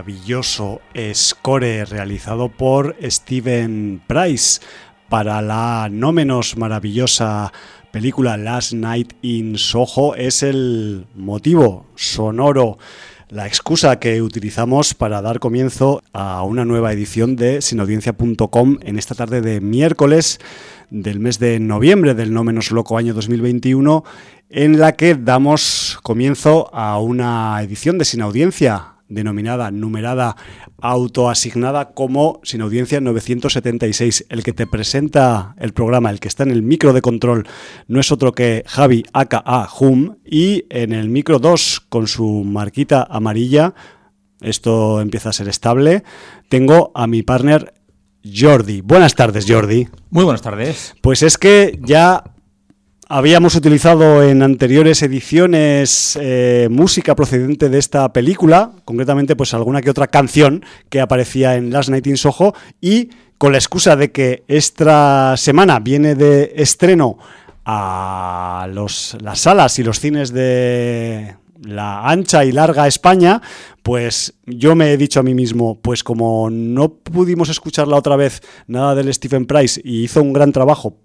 maravilloso score realizado por Steven Price para la no menos maravillosa película Last Night in Soho. Es el motivo sonoro la excusa que utilizamos para dar comienzo a una nueva edición de sinaudiencia.com en esta tarde de miércoles del mes de noviembre del no menos loco año 2021 en la que damos comienzo a una edición de Sin Audiencia denominada, numerada, autoasignada como Sin Audiencia 976. El que te presenta el programa, el que está en el micro de control, no es otro que Javi aka Hum y en el micro 2 con su marquita amarilla, esto empieza a ser estable, tengo a mi partner Jordi. Buenas tardes, Jordi. Muy buenas tardes. Pues es que ya Habíamos utilizado en anteriores ediciones eh, música procedente de esta película, concretamente pues alguna que otra canción que aparecía en Last Night in Soho y con la excusa de que esta semana viene de estreno a los, las salas y los cines de la ancha y larga España, pues yo me he dicho a mí mismo, pues como no pudimos escucharla otra vez nada del Stephen Price y hizo un gran trabajo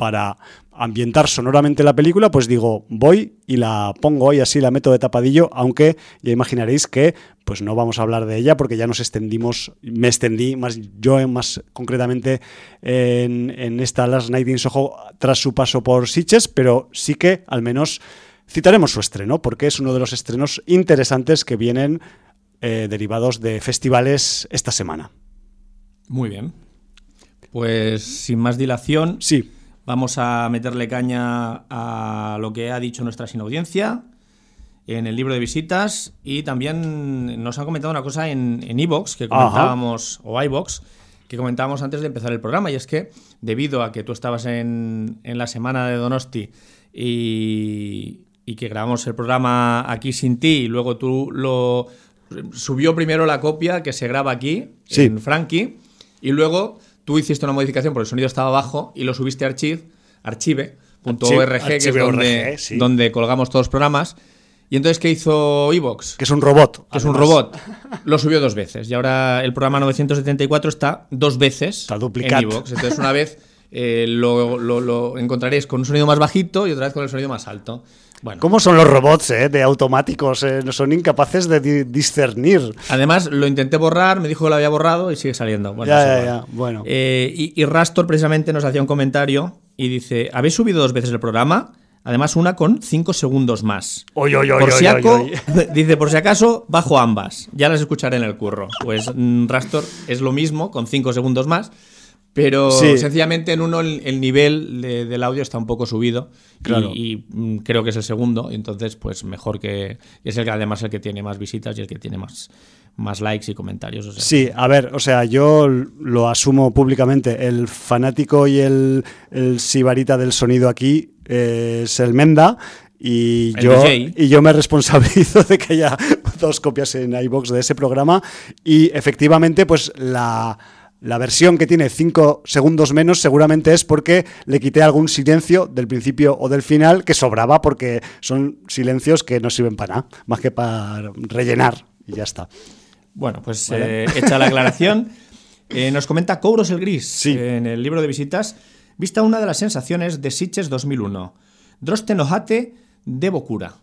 para ambientar sonoramente la película, pues digo, voy y la pongo y así la meto de tapadillo, aunque ya imaginaréis que pues no vamos a hablar de ella porque ya nos extendimos, me extendí más yo más concretamente en, esta Last Night in Soho tras su paso por Sitges, pero sí que al menos citaremos su estreno porque es uno de los estrenos interesantes que vienen eh, derivados de festivales esta semana. Muy bien. Pues sin más dilación. Sí Vamos a meterle caña a lo que ha dicho nuestra sin audiencia en el libro de visitas y también nos han comentado una cosa en Evox que comentábamos, o iVox, que comentábamos antes de empezar el programa, y es que debido a que tú estabas en, la semana de Donosti y, que grabamos el programa aquí sin ti, y luego tú lo subió primero la copia que se graba aquí, en Frankie, y luego tú hiciste una modificación porque el sonido estaba bajo y lo subiste a archive, archive.org, que es donde, donde colgamos todos los programas. Y entonces, ¿qué hizo Evox? Que es un robot. Que es un robot. Lo subió dos veces. Y ahora el programa 974 está dos veces está duplicado. en Evox. Entonces, una vez eh, lo, lo, encontraréis con un sonido más bajito y otra vez con el sonido más alto. Bueno. ¿Cómo son los robots eh, de automáticos? Eh, son incapaces de discernir. Además, lo intenté borrar, me dijo que lo había borrado y sigue saliendo. Bueno, ya, ya, Bueno. Eh, y, Rastor precisamente nos hacía un comentario y dice, ¿habéis subido dos veces el programa? Además, una con cinco segundos más. Oy, oy, por si dice, por si acaso, bajo ambas. Ya las escucharé en el curro. Pues mm, Rastor es lo mismo, con cinco segundos más. Pero sencillamente en uno el, nivel del audio está un poco subido y, mm, creo que es el segundo, entonces pues mejor que es el que además el que tiene más visitas y el que tiene más, más likes y comentarios. Sí, a ver, o sea, yo lo asumo públicamente, el fanático y el, el sibarita del sonido aquí eh, es el Menda y yo, y yo me responsabilizo de que haya dos copias en iBox de ese programa. Y efectivamente pues la la versión que tiene 5 segundos menos seguramente es porque le quité algún silencio del principio o del final que sobraba porque son silencios que no sirven para nada, más que para rellenar y ya está. Bueno, pues eh, hecha la aclaración, eh, nos comenta Kouros el Gris en el libro de visitas, vista una de las sensaciones de Sitges 2001. Drostenojate de Bocura.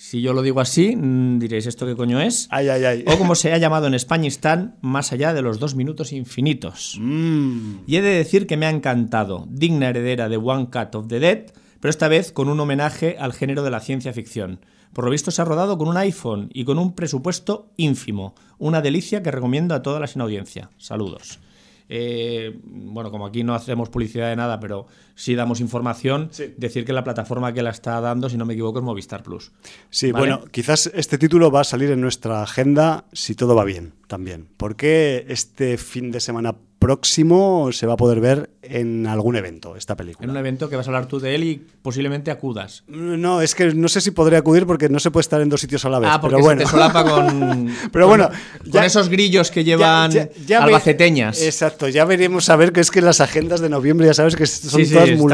Si yo lo digo así, mm, diréis, ¿esto qué coño es? Ay, ay, ay. O como se ha llamado en España, están más allá de los dos minutos infinitos. Mm. Y he de decir que me ha encantado, digna heredera de One Cut of the Dead, pero esta vez con un homenaje al género de la ciencia ficción. Por lo visto se ha rodado con un iPhone y con un presupuesto ínfimo. Una delicia que recomiendo a toda la sin audiencia. Saludos. Eh, bueno, como aquí no hacemos publicidad de nada, pero sí damos información, decir que la plataforma que la está dando, si no me equivoco, es Movistar Plus. Sí, bueno, quizás este título va a salir en nuestra agenda si todo va bien también, porque este fin de semana próximo se va a poder ver en algún evento esta película. En un evento que vas a hablar tú de él y posiblemente acudas. No, es que no sé si podré acudir porque no se puede estar en dos sitios a la vez. Ah, porque pero bueno. te solapa con, pero bueno, con esos grillos que llevan albaceteñas. exacto, ya veremos a ver que es que las agendas de noviembre ya sabes que son todas muy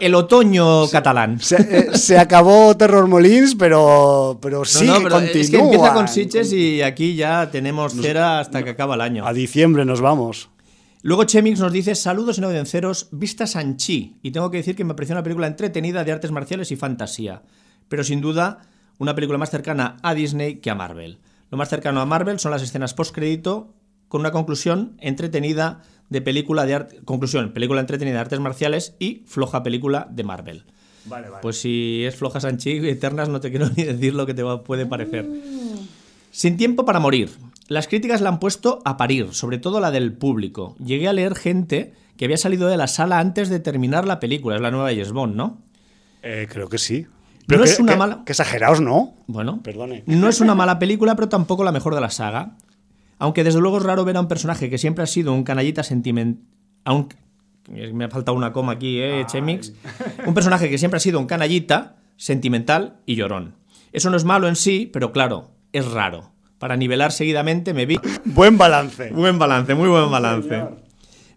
el otoño catalán. Se, se, acabó Terror Molins, pero, pero sí no, pero Es que empieza con Sitches y aquí ya tenemos cera hasta que acaba el año. A diciembre nos vamos. Luego Chemix nos dice, saludos en audienciaros, vista Sanchi. Y tengo que decir que me pareció una película entretenida de artes marciales y fantasía. Pero sin duda, una película más cercana a Disney que a Marvel. Lo más cercano a Marvel son las escenas post-crédito con una conclusión entretenida de película de arte, conclusión, película entretenida de artes marciales y floja película de Marvel. Vale, vale. Pues si es floja Sanchi Eternas no te quiero ni decir lo que te puede parecer. Sin tiempo para morir. Las críticas la han puesto a parir, sobre todo la del público. Llegué a leer gente que había salido de la sala antes de terminar la película. Es la nueva James Bond, ¿no? Eh, creo que sí. Pero no es una mala. Que exagerados, ¿no? Bueno, perdone. No es una mala película, pero tampoco la mejor de la saga. Aunque desde luego es raro ver a un personaje que siempre ha sido un canallita sentimental. Aunque. Me ha faltado una coma aquí, ¿eh, Chemix? Un personaje que siempre ha sido un canallita, sentimental y llorón. Eso no es malo en sí, pero claro, es raro. Para nivelar seguidamente me vi. Buen balance. Buen balance, muy buen balance.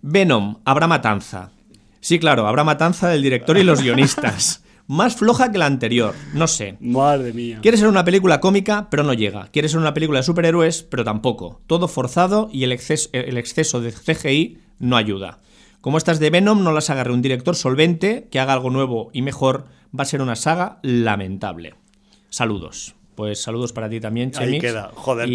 Venom, habrá matanza. Sí, claro, habrá matanza del director y los guionistas. Más floja que la anterior, no sé. Madre mía. Quiere ser una película cómica, pero no llega. Quiere ser una película de superhéroes, pero tampoco. Todo forzado y el exceso, el exceso de CGI no ayuda. Como estas de Venom no las agarre un director solvente que haga algo nuevo y mejor, va a ser una saga lamentable. Saludos. Pues saludos para ti también, Chemix. Ahí queda. Joder,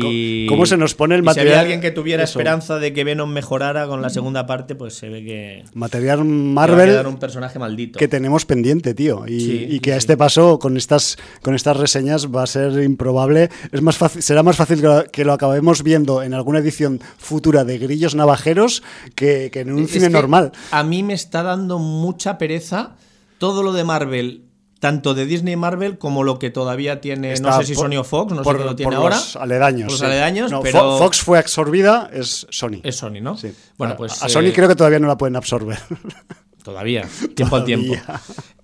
¿cómo se nos pone el material? Si había alguien que tuviera esperanza de que Venom mejorara con la segunda parte, pues se ve que. Material Marvel. Que un personaje maldito. Que tenemos pendiente, tío. Y, que a este paso, con estas, con estas reseñas, va a ser improbable. Es más fácil, será más fácil que lo, acabemos viendo en alguna edición futura de Grillos Navajeros que, en un cine normal. A mí me está dando mucha pereza todo lo de Marvel tanto de Disney y Marvel como lo que todavía tiene, no sé si Sony o Fox, no sé qué lo tiene ahora. Los aledaños. los aledaños, pero... Fox fue absorbida, es Sony. Es Sony, ¿no? Sí. Bueno, pues. A, Sony eh, creo que todavía no la pueden absorber. Todavía, tiempo al tiempo.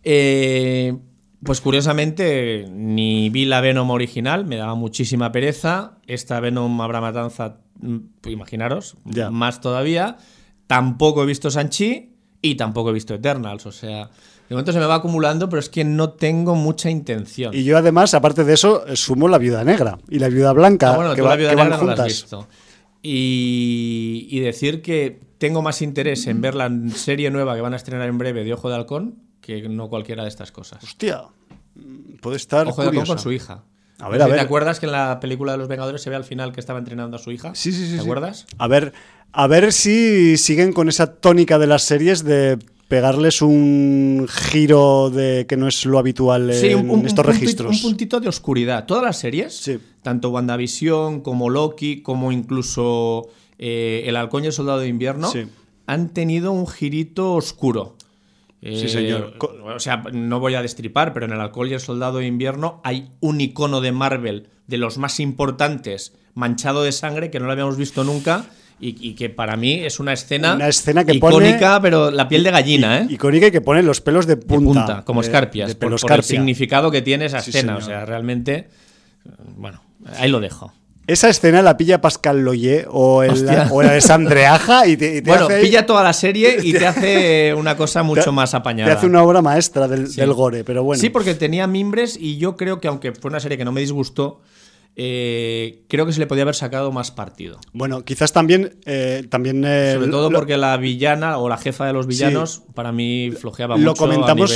Eh, pues curiosamente, ni vi la Venom original, me daba muchísima pereza. Esta Venom habrá matanza, mm, imaginaros, más todavía. Tampoco he visto Sanchi y tampoco he visto Eternals, o sea. De momento se me va acumulando, pero es que no tengo mucha intención. Y yo además, aparte de eso, sumo la viuda negra y la viuda blanca. Ah, bueno, que la viuda negra no la has visto. Y, decir que tengo más interés en ver la serie nueva que van a estrenar en breve de Ojo de Halcón que no cualquiera de estas cosas. Hostia, puede estar. Ojo de Halcón con su hija. A ver, a ver. ¿Te acuerdas que en la película de los Vengadores se ve al final que estaba entrenando a su hija? Sí, sí, sí. ¿Te acuerdas? A ver, a ver si siguen con esa tónica de las series de pegarles un giro de que no es lo habitual en estos registros. Un puntito de oscuridad. Todas las series, tanto WandaVision como Loki, como incluso eh, El Halcón y el Soldado de Invierno, han tenido un girito oscuro. sí, señor. Eh, o sea, no voy a destripar, pero en El Halcón y el Soldado de Invierno hay un icono de Marvel de los más importantes, manchado de sangre, que no lo habíamos visto nunca y, que para mí es una escena, una escena que icónica, pero la piel de gallina, ¿eh? Icónica y que pone los pelos de punta. como escarpias, por, el significado que tiene esa escena. o sea, realmente. Bueno, ahí lo dejo. Esa escena la pilla Pascal Loye o el, o y te, Bueno, pilla toda la serie y te hace una cosa mucho más apañada. Te hace una obra maestra del, del, gore, pero bueno. Sí, porque tenía mimbres y yo creo que aunque fue una serie que no me disgustó, eh, creo que se le podía haber sacado más partido. Bueno, quizás también. Eh, también eh, Sobre todo porque la villana o la jefa de los villanos, para mí flojeaba lo mucho. Lo comentamos,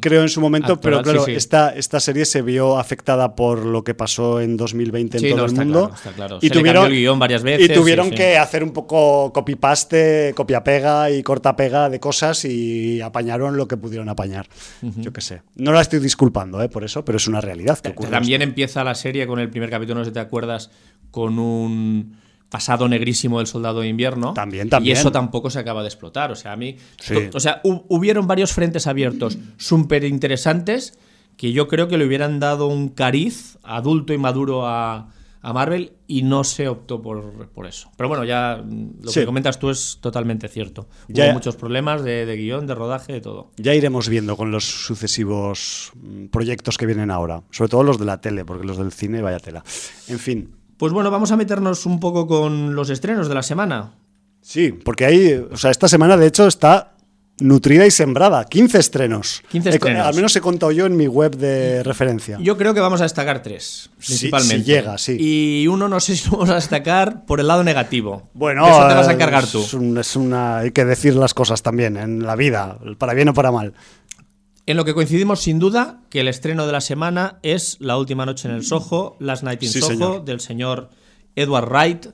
creo, en su momento, pero claro, Esta, esta serie se vio afectada por lo que pasó en 2020 en todo el mundo. Y tuvieron, varias veces. Y tuvieron que hacer un poco copy-paste, copia-pega y corta-pega de cosas y apañaron lo que pudieron apañar. Yo qué sé. No la estoy disculpando por eso, pero es una realidad que ocurre. También empieza la serie con el primer capítulo, no sé si te acuerdas, con un pasado negrísimo del soldado de invierno. También, también. Y eso tampoco se acaba de explotar. O sea, a mí. O sea, hubieron varios frentes abiertos súper interesantes que yo creo que le hubieran dado un cariz adulto y maduro a, Marvel y no se optó por, por, eso. Pero bueno, ya lo que comentas tú es totalmente cierto. Ya, Hubo muchos problemas de, de, guion, de rodaje, de todo. Ya iremos viendo con los sucesivos mm, proyectos que vienen ahora. Sobre todo los de la tele, porque los del cine, vaya tela. En fin. Pues bueno, vamos a meternos un poco con los estrenos de la semana. Sí, porque ahí, o sea, esta semana de hecho está nutrida y sembrada. 15 estrenos. 15 He- estrenos. al menos he contado yo en mi web de referencia. Yo creo que vamos a destacar tres, principalmente. si llega, sí. Y uno no sé si lo vamos a destacar por el lado negativo. Bueno, De eso te vas a encargar tú. Es, un- es una, hay que decir las cosas también en la vida, para bien o para mal. En lo que coincidimos sin duda que el estreno de la semana es La última noche en el Soho, Last Night in Sí, Soho, señor. del señor Edward Wright.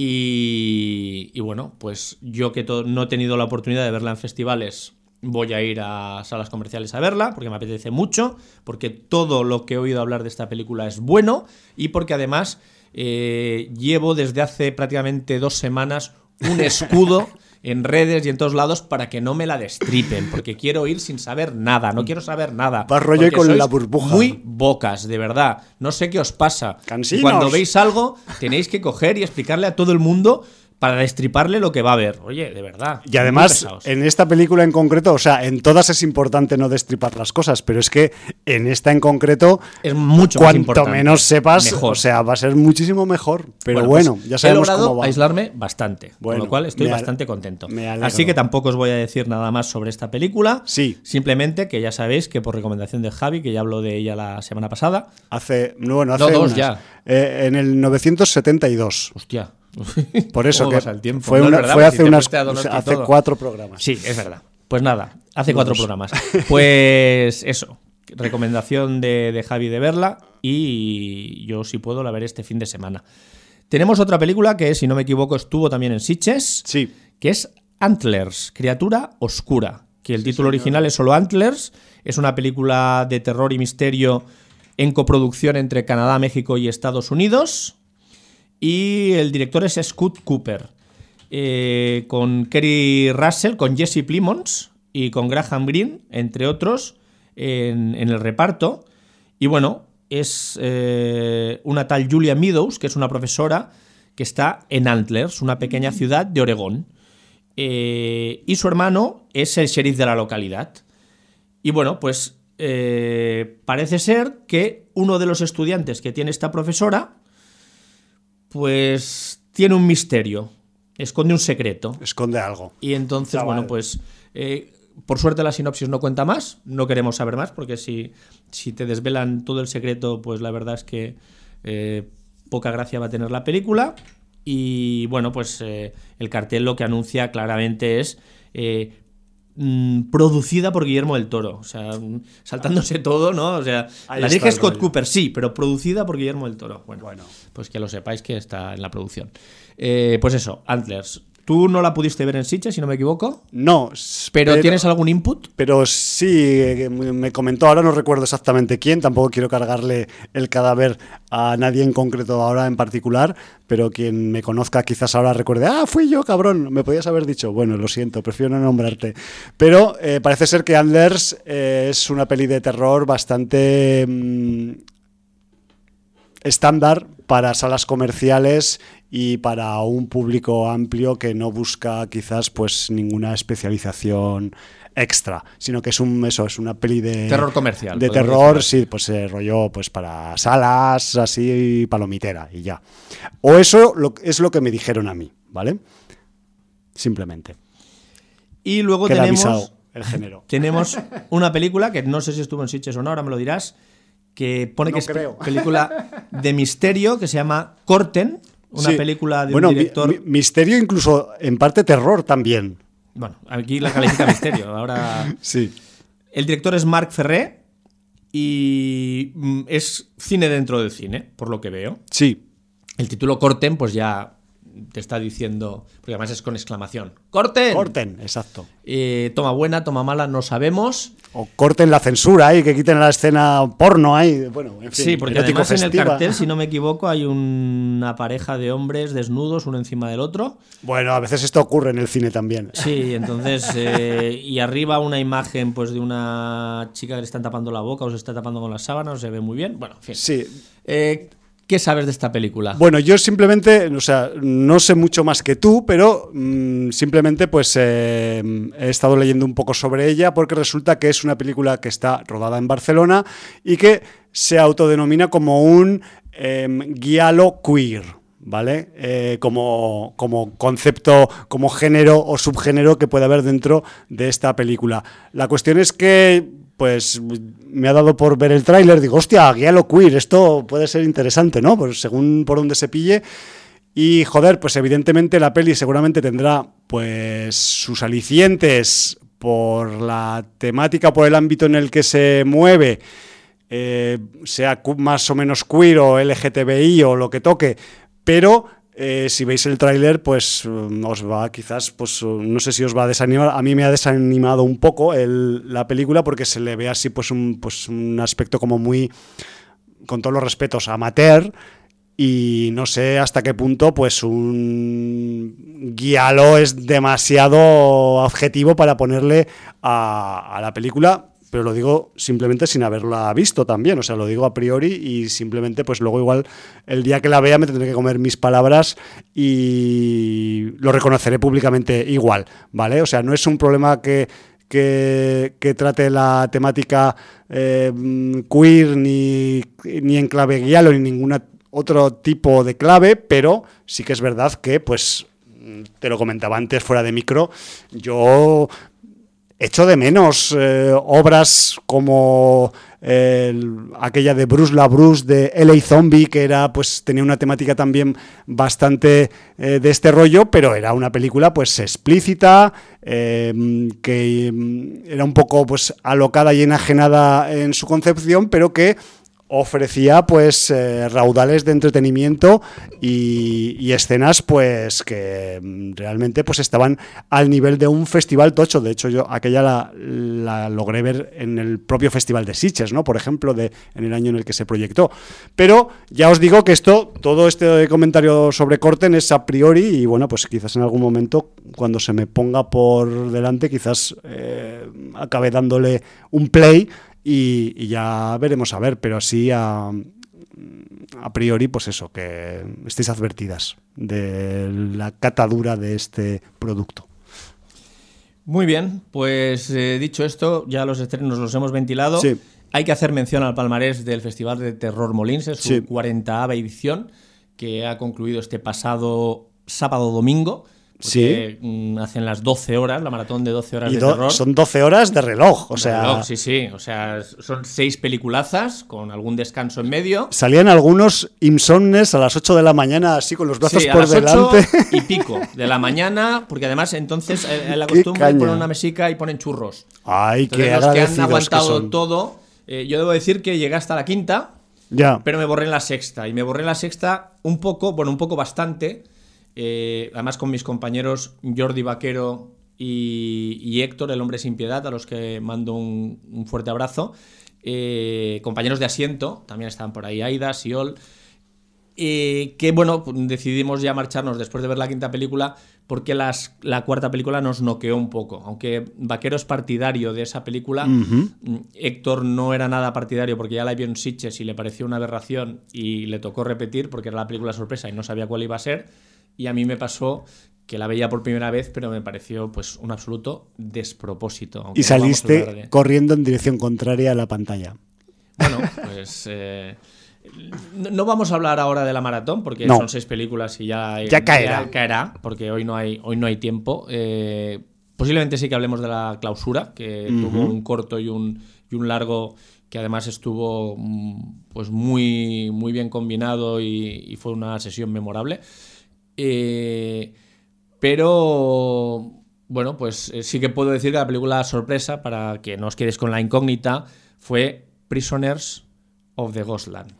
Y, y bueno, pues yo que no he tenido la oportunidad de verla en festivales, voy a ir a salas comerciales a verla, porque me apetece mucho, porque todo lo que he oído hablar de esta película es bueno y porque además eh, llevo desde hace prácticamente dos semanas un escudo en redes y en todos lados para que no me la destripen, porque quiero ir sin saber nada, no quiero saber nada. Vas rollo con sois la burbuja. Muy bocas, de verdad. No sé qué os pasa. Cansinos. Cuando veis algo, tenéis que coger y explicarle a todo el mundo para destriparle lo que va a ver. Oye, de verdad. Y además, en esta película en concreto, o sea, en todas es importante no destripar las cosas, pero es que en esta en concreto, es mucho más cuanto importante. menos sepas, Mejor. o sea, va a ser muchísimo mejor. Pero pues, bueno, ya sabemos he logrado cómo va. aislarme bastante, Bueno, con lo cual estoy bastante contento. me alegro. Así que tampoco os voy a decir nada más sobre esta película. Sí. Simplemente que ya sabéis que por recomendación de Javi, que ya habló de ella la semana pasada. Hace, no, bueno, hace No, dos unas. ya. Eh, en el 972. Hostia. Por eso ¿Cómo que pasa el tiempo? fue, No es una- verdad, fue pues hace si unas hace cuatro programas. Sí, es verdad. Pues nada, hace cuatro programas. Pues eso, recomendación de, de Javi de verla y yo si puedo la veré este fin de semana. Tenemos otra película que, si no me equivoco, estuvo también en Sitges, Sí. que es Antlers, Criatura Oscura, que el título original es solo Antlers, es una película de terror y misterio en coproducción entre Canadá, México y Estados Unidos. Y el director es Scott Cooper. eh, con Kerry Russell, con Jesse Plimons y con Graham Greene, entre otros, en, en el reparto. Y bueno, es eh, una tal Julia Meadows, que es una profesora que está en Antlers, una pequeña ciudad de Oregón. Eh, y su hermano es el sheriff de la localidad. Y bueno, pues parece ser que uno de los estudiantes que tiene esta profesora, pues tiene un misterio, esconde un secreto. Esconde algo. Y entonces, Chaval. bueno, pues eh, por suerte la sinopsis no cuenta más, no queremos saber más, porque si, si te desvelan todo el secreto, pues la verdad es que eh, poca gracia va a tener la película. Y bueno, pues eh, el cartel lo que anuncia claramente es mm, producida por Guillermo del Toro. O sea, mm, saltándose todo, ¿no? O sea, Ahí la dirige Scott rollo. Cooper, sí, pero producida por Guillermo del Toro. Bueno, Bueno. pues que lo sepáis que está en la producción. Eh, pues eso, Antlers. Tú no la pudiste ver en Sitges, si no me equivoco. No, Pero, ¿tienes algún input? Pero sí, eh, me comentó, ahora no recuerdo exactamente quién, tampoco quiero cargarle el cadáver a nadie en concreto ahora en particular, pero quien me conozca quizás ahora recuerde, ah, fui yo, cabrón, me podías haber dicho, bueno, lo siento, prefiero no nombrarte. Pero eh, parece ser que Anders eh, es una peli de terror bastante mm, estándar para salas comerciales y para un público amplio que no busca quizás pues ninguna especialización extra, sino que es un eso, es una peli de Terror comercial, De terror, decir. sí, pues eh, rollo pues para salas así palomitera y ya. O eso lo- es lo que me dijeron a mí, ¿vale? Simplemente. Y luego Queda tenemos, avisado el género. tenemos una película que no sé si estuvo en Sitges o no, ahora me lo dirás, que pone No que es creo. película de misterio que se llama Corten, una Sí. película de bueno, un director. mi- misterio incluso en parte terror también. Bueno, aquí la califica misterio. Ahora. Sí. El director es Marc Ferré y mm, es cine dentro del cine, por lo que veo. Sí. El título Corten, pues ya te está diciendo, porque además es con exclamación. ¡Corten! Corten, exacto. Eh, toma buena, toma mala, no sabemos. O corten la censura ahí, que quiten la escena porno ahí. Bueno, en fin. Sí, porque además en el cartel, si no me equivoco, hay una pareja de hombres desnudos, uno encima del otro. Bueno, a veces esto ocurre en el cine también. Sí, entonces, eh, y arriba una imagen pues de una chica que le están tapando la boca o se está tapando con las sábanas, no se ve muy bien. Bueno, en fin. Sí. Eh, ¿Qué sabes de esta película? Bueno, yo simplemente, o sea, no sé mucho más que tú, pero mm, simplemente pues eh, he estado leyendo un poco sobre ella porque resulta que es una película que está rodada en Barcelona y que se autodenomina como un em, guialo queer, ¿vale? Eh, como, como concepto, como género o subgénero que puede haber dentro de esta película. La cuestión es que pues me ha dado por ver el tráiler, digo, hostia, lo queer, esto puede ser interesante, ¿no? Pues según por donde se pille. Y joder, pues evidentemente la peli seguramente tendrá pues sus alicientes por la temática, por el ámbito en el que se mueve, eh, sea más o menos queer o LGTBI o lo que toque, pero eh, si veis el tráiler, pues mm, os va quizás, pues mm, no sé si os va a desanimar. A mí me ha desanimado un poco la película porque se le ve así pues un, pues un aspecto como muy, con todos los respetos, amateur. Y no sé hasta qué punto, pues un guialo es demasiado objetivo para ponerle a la película pero lo digo simplemente sin haberla visto también, o sea, lo digo a priori y simplemente pues luego igual el día que la vea me tendré que comer mis palabras y lo reconoceré públicamente igual, ¿vale? O sea, no es un problema que, que, trate la temática eh, queer ni, ni en clave guialo ni ningún otro tipo de clave, pero sí que es verdad que pues te lo comentaba antes fuera de micro, yo echo de menos eh, obras como aquella de Bruce la Bruce de LA Zombie, que era, pues, tenía una temática también bastante eh, de este rollo, pero era una película pues explícita, eh, que mm, era un poco pues alocada y enajenada en su concepción, pero que ofrecía pues eh, raudales de entretenimiento y, escenas pues que mm, realmente pues estaban al nivel de un festival tocho. De hecho yo aquella la, logré ver en el propio festival de Sitges no por ejemplo de en el año en el que se proyectó. Pero ya os digo que esto todo este comentario sobre Corten es a priori y bueno pues quizás en algún momento cuando se me ponga por delante quizás eh, acabe dándole un play y, ya veremos a ver, pero así a, a priori, pues eso, que estéis advertidas de la catadura de este producto. Muy bien, pues eh, dicho esto, ya los estrenos los hemos ventilado. Hay que hacer mención al palmarés del Festival de Terror Molins, es su 40ava edición, que ha concluido este pasado sábado-domingo sí. Mm, hacen las 12 horas, la maratón de 12 horas de terror. Son 12 horas de reloj, o sea. sí, sí. O sea, son seis peliculazas con algún descanso en medio. Salían algunos insomnes a las 8 de la mañana, así con los brazos por delante. y pico de la mañana, porque además entonces eh, la costumbre ponen una mesica y ponen churros. Ay, qué los que han aguantado todo. Eh, yo debo decir que llegué hasta la quinta. Ya. Pero me borré en la sexta. Y me borré en la sexta un poco, bueno, un poco bastante eh, además con mis compañeros Jordi Vaquero y, Héctor, el hombre sin piedad, a los que mando un, fuerte abrazo. Eh, compañeros de asiento, también estaban por ahí Aida, Siol. Eh, que bueno, decidimos ya marcharnos después de ver la quinta película porque las, la cuarta película nos noqueó un poco. Aunque Vaquero es partidario de esa película, mm, Héctor no era nada partidario porque ya la vio en Sitches y le pareció una aberración y le tocó repetir porque era la película sorpresa y no sabía cuál iba a ser y a mí me pasó que la veía por primera vez, pero me pareció pues un absoluto despropósito. Y saliste corriendo en dirección contraria a la pantalla. Bueno, pues eh, no vamos a hablar ahora de la maratón porque son seis películas y ya, ya caerá. caerá, porque hoy no hay, hoy no hay tiempo. Eh, posiblemente sí que hablemos de la clausura, que tuvo un corto y un, y un largo que además estuvo mm, pues muy, muy bien combinado y fue una sesión memorable. Eh, pero bueno, pues eh, sí que puedo decir que la película sorpresa, para que no os quedéis con la incógnita, fue Prisoners of the Ghostland.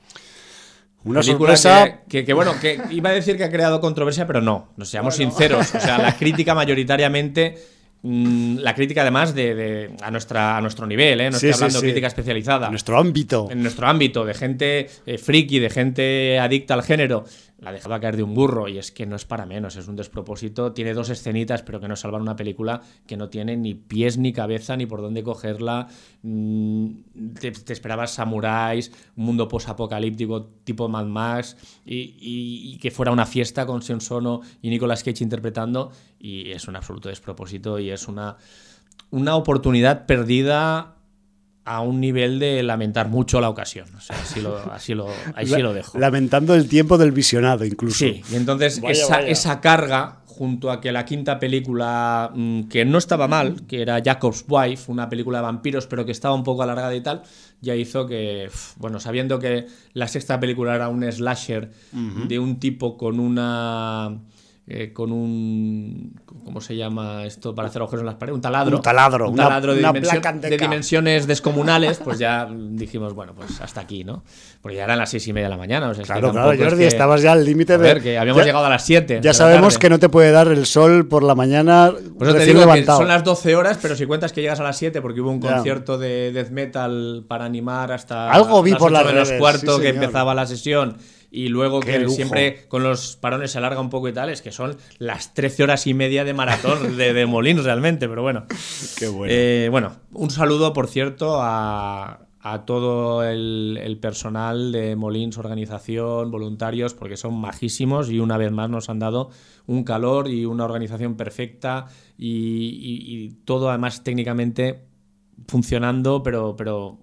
Una sorpresa que, bueno, que iba a decir que ha creado controversia, pero no, nos seamos sinceros. O sea, la crítica mayoritariamente Mm, la crítica además de, a, nuestra, a nuestro nivel, ¿eh? no estoy hablando de crítica especializada. En nuestro ámbito. En nuestro ámbito, de gente eh, friki, de gente adicta al género, la dejaba caer de un burro y es que no es para menos, es un despropósito. Tiene dos escenitas, pero que no salvan una película que no tiene ni pies ni cabeza ni por dónde cogerla. Mm, te, esperabas samuráis, un mundo posapocalíptico tipo Mad Max y, que fuera una fiesta con Sion Sono y Nicolas Cage interpretando y es un absoluto despropósito y es una, una oportunidad perdida a un nivel de lamentar mucho la ocasión. O sea, así lo, así lo, ahí sí lo dejo. Lamentando el tiempo del visionado, incluso. Sí, y entonces esa, esa carga, junto a que la quinta película, mm, que no estaba mal, que era Jacob's Wife, una película de vampiros, pero que estaba un poco alargada y tal, ya hizo que, bueno, sabiendo que la sexta película era un slasher de un tipo con una eh, con un. ¿Cómo se llama esto para hacer agujeros en las paredes? Un taladro. Un taladro, Un taladro de, una de de K. dimensiones descomunales, pues ya dijimos, bueno, pues hasta aquí, ¿no? Porque ya eran las seis y media de la mañana. O sea, es que Claro, claro, es Jordi, que- estabas ya al límite A de. ver, que habíamos ya- llegado a las 7. Ya sabemos que no te puede dar el sol por la mañana Por eso te digo levantado. que son las 12 horas, pero si cuentas que llegas a las 7 porque hubo un concierto de death metal para animar hasta Algo vi las por 8 las menos redes, cuarto sí, que empezaba la sesión y luego Qué que lujo. siempre con los parones se alarga un poco y tal, es que son las 13 horas y media de maratón de, de Molins realmente, pero bueno. Qué bueno. Eh, bueno, un saludo, por cierto, a, a todo el, el personal de Molins Organización, voluntarios, porque son majísimos y una vez más nos han dado un calor y una organización perfecta y, y- y todo además técnicamente funcionando, pero, pero,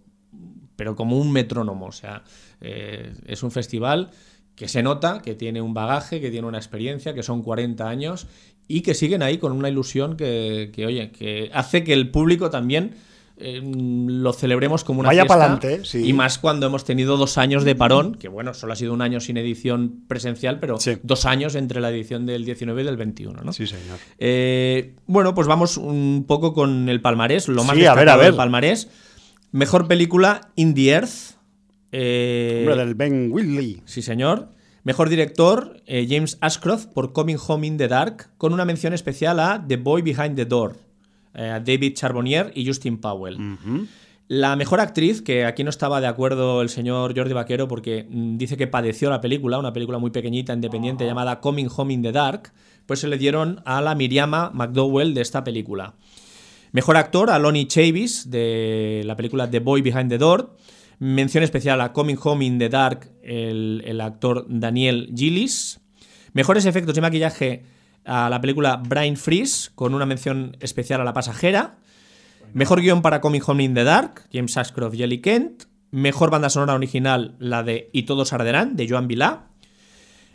pero como un metrónomo. O sea, eh, es un festival que se nota, que tiene un bagaje, que tiene una experiencia, que son 40 años y que siguen ahí con una ilusión que, que, oye, que hace que el público también eh, lo celebremos como una Vaya fiesta. pa'lante, sí. Y más cuando hemos tenido dos años de parón, que bueno, solo ha sido un año sin edición presencial, pero Sí. dos años entre la edición del 19 y del 21, ¿no? Sí, señor. Eh, bueno, pues vamos un poco con el palmarés, lo más Sí, a ver, a ver. del palmarés. Mejor película, In the Earth. Eh, Hombre, del Ben Whitley. Sí, señor. Mejor director, eh, James Ashcroft por Coming Home in the Dark, con una mención especial a The Boy Behind the Door, eh, a David Charbonnier y Justin Powell. La mejor actriz, que aquí no estaba de acuerdo el señor Jordi Vaquero porque mm, dice que padeció la película, una película muy pequeñita, independiente, llamada Coming Home in the Dark, pues se le dieron a la Miriama McDowell de esta película. Mejor actor a Lonnie Chavis de la película The Boy Behind the Door. Mención especial a Coming Home in the Dark, el, el actor Daniel Gillis. Mejores efectos de maquillaje a la película Brain Freeze, con una mención especial a La Pasajera. Mejor guion para Coming Home in the Dark, James Ashcroft y Ellie Kent. Mejor banda sonora original, la de Y todos arderán, de Joan Vilá.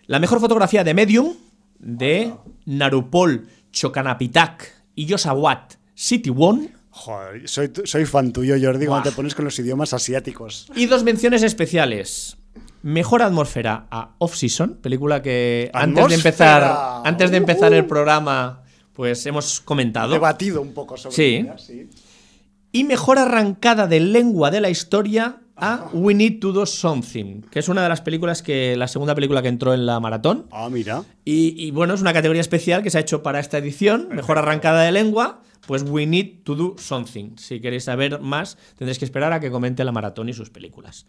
La mejor fotografía de Medium, de Narupol Chokanapitak y Yosawat City One. Joder, soy, soy fan tuyo, Jordi, cuando te pones con los idiomas asiáticos. Y dos menciones especiales. Mejor atmósfera a Off Season, película que antes de empezar, antes de empezar Uh. el programa, pues hemos comentado. Debatido un poco sobre Sí. ella, sí. Y mejor arrancada de lengua de la historia a We Need to Do Something, que es una de las películas que la segunda película que entró en la maratón. Ah, mira. Y, y, bueno, es una categoría especial que se ha hecho para esta edición, mejor arrancada de lengua, pues We Need to Do Something. Si queréis saber más, tendréis que esperar a que comente la maratón y sus películas.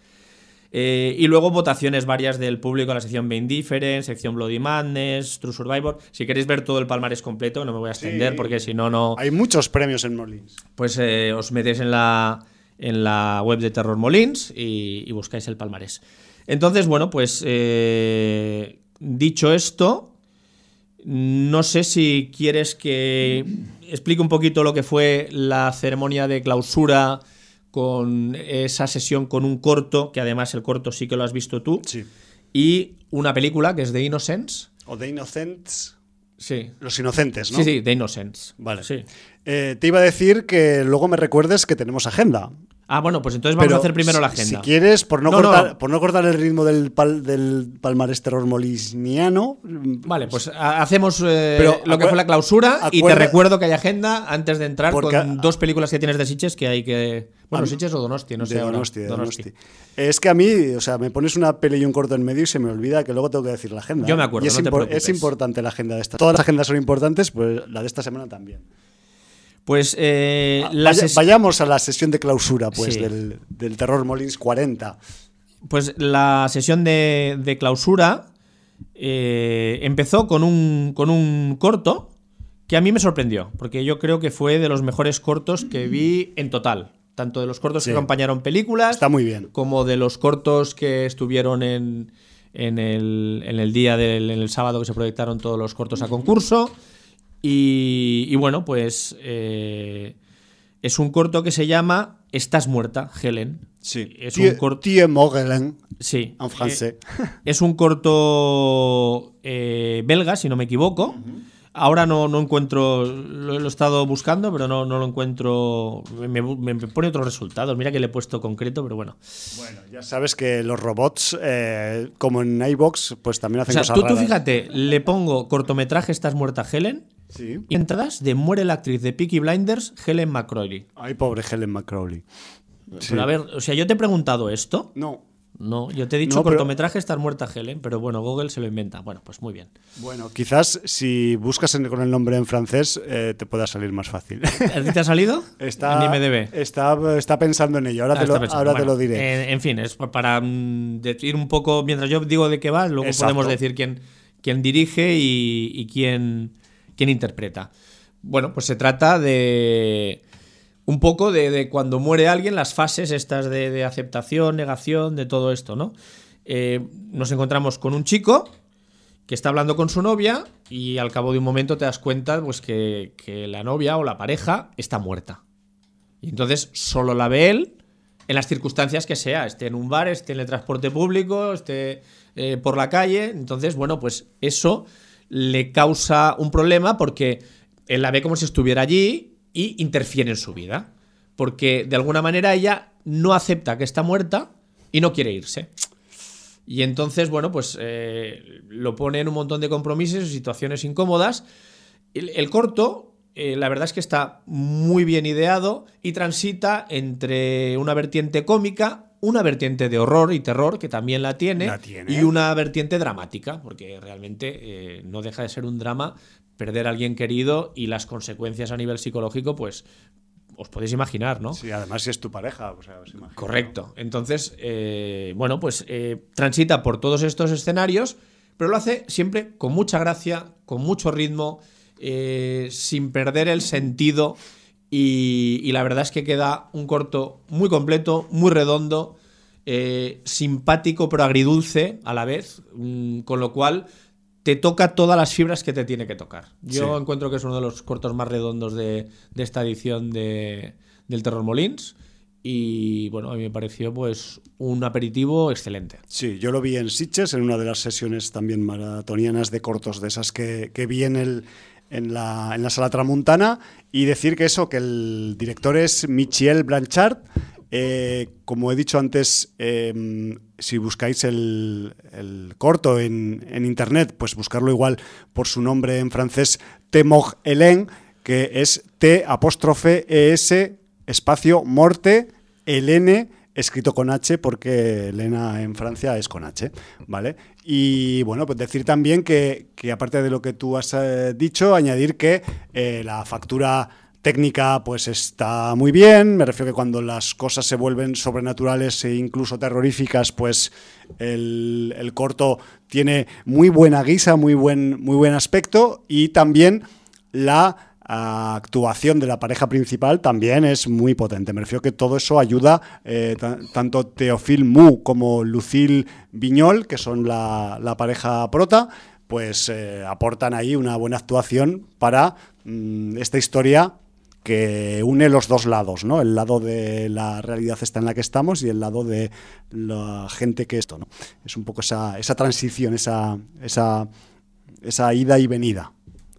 Eh, y luego votaciones varias del público, la sección Being Different, sección Bloody Madness, True Survivor. Si queréis ver todo el palmarés completo, no me voy a extender Sí. porque si no, no, Hay muchos premios en Molins. pues eh, os metéis en la, en la web de Terror Molins y, y buscáis el palmarés. Entonces, bueno, pues eh, dicho esto, no sé si quieres que explique un poquito lo que fue la ceremonia de clausura con esa sesión con un corto, que además el corto sí que lo has visto tú, Sí. y una película que es The Innocents. O The Innocents. Sí. Los inocentes, ¿no? Sí, sí, The Innocents. Vale. Sí. Eh, te iba a decir que luego me recuerdes que tenemos agenda. Ah, bueno, pues entonces vamos Pero a hacer primero la agenda. Si quieres, por no, No, cortar, no. por no cortar el ritmo del, pal- del palmarés terror molisniano. Vale, pues ha- hacemos eh, Pero lo que fue la clausura y te recuerdo que hay agenda antes de entrar con a- dos películas que tienes de Sitges que hay que... Bueno, Sitges o Donosti, no sé. de. Donosti, de Donosti. Donosti. Es que a mí, o sea, me pones una peli y un corto en medio y se me olvida que luego tengo que decir la agenda. Yo me acuerdo, Y es, no te impor- preocupes. es importante la agenda de esta. Todas las agendas son importantes, pues la de esta semana también. Pues eh, Ah, vaya- vayamos a la sesión de clausura, pues, Sí. del, del Terror Molins 40. Pues la sesión de, de clausura eh, empezó con un, con un corto que a mí me sorprendió, porque yo creo que fue de los mejores cortos que vi en total. Tanto de los cortos Sí. que acompañaron películas, Está muy bien. como de los cortos que estuvieron en, en, el, en el día del en el sábado que se proyectaron todos los cortos a concurso. Y, y bueno, pues eh, es un corto que se llama Estás muerta, Helen. Sí. Es un corto. Sí. en francés. Eh, es un corto eh, belga, si no me equivoco. Ahora no, no encuentro, lo, lo he estado buscando, pero no, no lo encuentro. Me, me- me pone otros resultados. Mira que le he puesto concreto, pero bueno. Bueno, ya sabes que los robots, eh, como en iBox, pues también O hacen sea, cosas tú, tú fíjate, le pongo cortometraje Estás muerta, Helen. Sí. Y entradas de Muere la actriz de Peaky Blinders, Helen McCrory. Ay, pobre Helen McCrowley. Sí. Pero a ver, o sea, yo te he preguntado esto. No. No, yo te he dicho No, pero- cortometraje Estás muerta, Helen, pero bueno, Google se lo inventa. Bueno, pues muy bien. Bueno, quizás si buscas en- con el nombre en francés eh, te pueda salir más fácil. ¿A ti te ha salido? Está, En IMDb. Está, está pensando en ello. Ahora, Ah, te, lo, ahora te lo diré. eh, en fin, es pa- para mm, decir un poco, mientras yo digo de qué va, luego Exacto. podemos decir quién, quién dirige y, y quién, quién interpreta. Bueno, pues se trata de un poco de, cuando muere alguien, las fases estas de, aceptación, negación, de todo esto, ¿no? Eh, nos encontramos con un chico que está hablando con su novia y al cabo de un momento te das cuenta pues, que, que la novia o la pareja está muerta. Y entonces solo la ve él en las circunstancias que sea, esté en un bar, esté en el transporte público, esté eh, por la calle. Entonces, bueno, pues eso le causa un problema porque él la ve como si estuviera allí y interfiere en su vida. Porque de alguna manera ella no acepta que está muerta y no quiere irse. Y entonces, bueno, pues eh, lo pone en un montón de compromisos y situaciones incómodas. El, corto, eh, la verdad es que está muy bien ideado y transita entre una vertiente cómica, una vertiente de horror y terror, que también la tiene, La tiene. y una vertiente dramática, porque realmente eh, no deja de ser un drama perder a alguien querido y las consecuencias a nivel psicológico, pues os podéis imaginar, ¿no? Sí, además si es tu pareja. o sea, os imagino. Correcto. Entonces, eh, bueno, pues eh, transita por todos estos escenarios, pero lo hace siempre con mucha gracia, con mucho ritmo, sin perder el sentido. Y, y la verdad es que queda un corto muy completo, muy redondo, eh, simpático pero agridulce a la vez, mm, con lo cual te toca todas las fibras que te tiene que tocar. Yo Sí. encuentro que es uno de los cortos más redondos de, de esta edición de, del Terror Molins. Y bueno, a mí me pareció pues un aperitivo excelente. Sí, yo lo vi en Sitges, en una de las sesiones también maratonianas de cortos de esas que, que vi en, el, en, la, en la sala Tramuntana. Y decir que eso, que el director es Michiel Blanchard. Eh, como he dicho antes, eh, si buscáis el, el corto en, en internet, pues buscarlo igual por su nombre en francés, Temog Helen, que es T apóstrofe ES espacio morte Helene escrito con H porque Elena en Francia es con H, ¿vale? Y bueno, pues decir también que, que aparte de lo que tú has eh, dicho, añadir que eh, la factura técnica pues está muy bien, me refiero que cuando las cosas se vuelven sobrenaturales e incluso terroríficas, pues el, el corto tiene muy buena guisa, muy buen, muy buen aspecto y también la actuación de la pareja principal también es muy potente. Me refiero que todo eso ayuda, eh, ta- tanto Teofil Mu como Lucille Viñol, que son la, la pareja prota, pues eh, aportan ahí una buena actuación para mm, esta historia que une los dos lados, ¿no? El lado de la realidad está en la que estamos y el lado de la gente que esto, ¿no? Es un poco esa, esa transición, esa, esa, esa ida y venida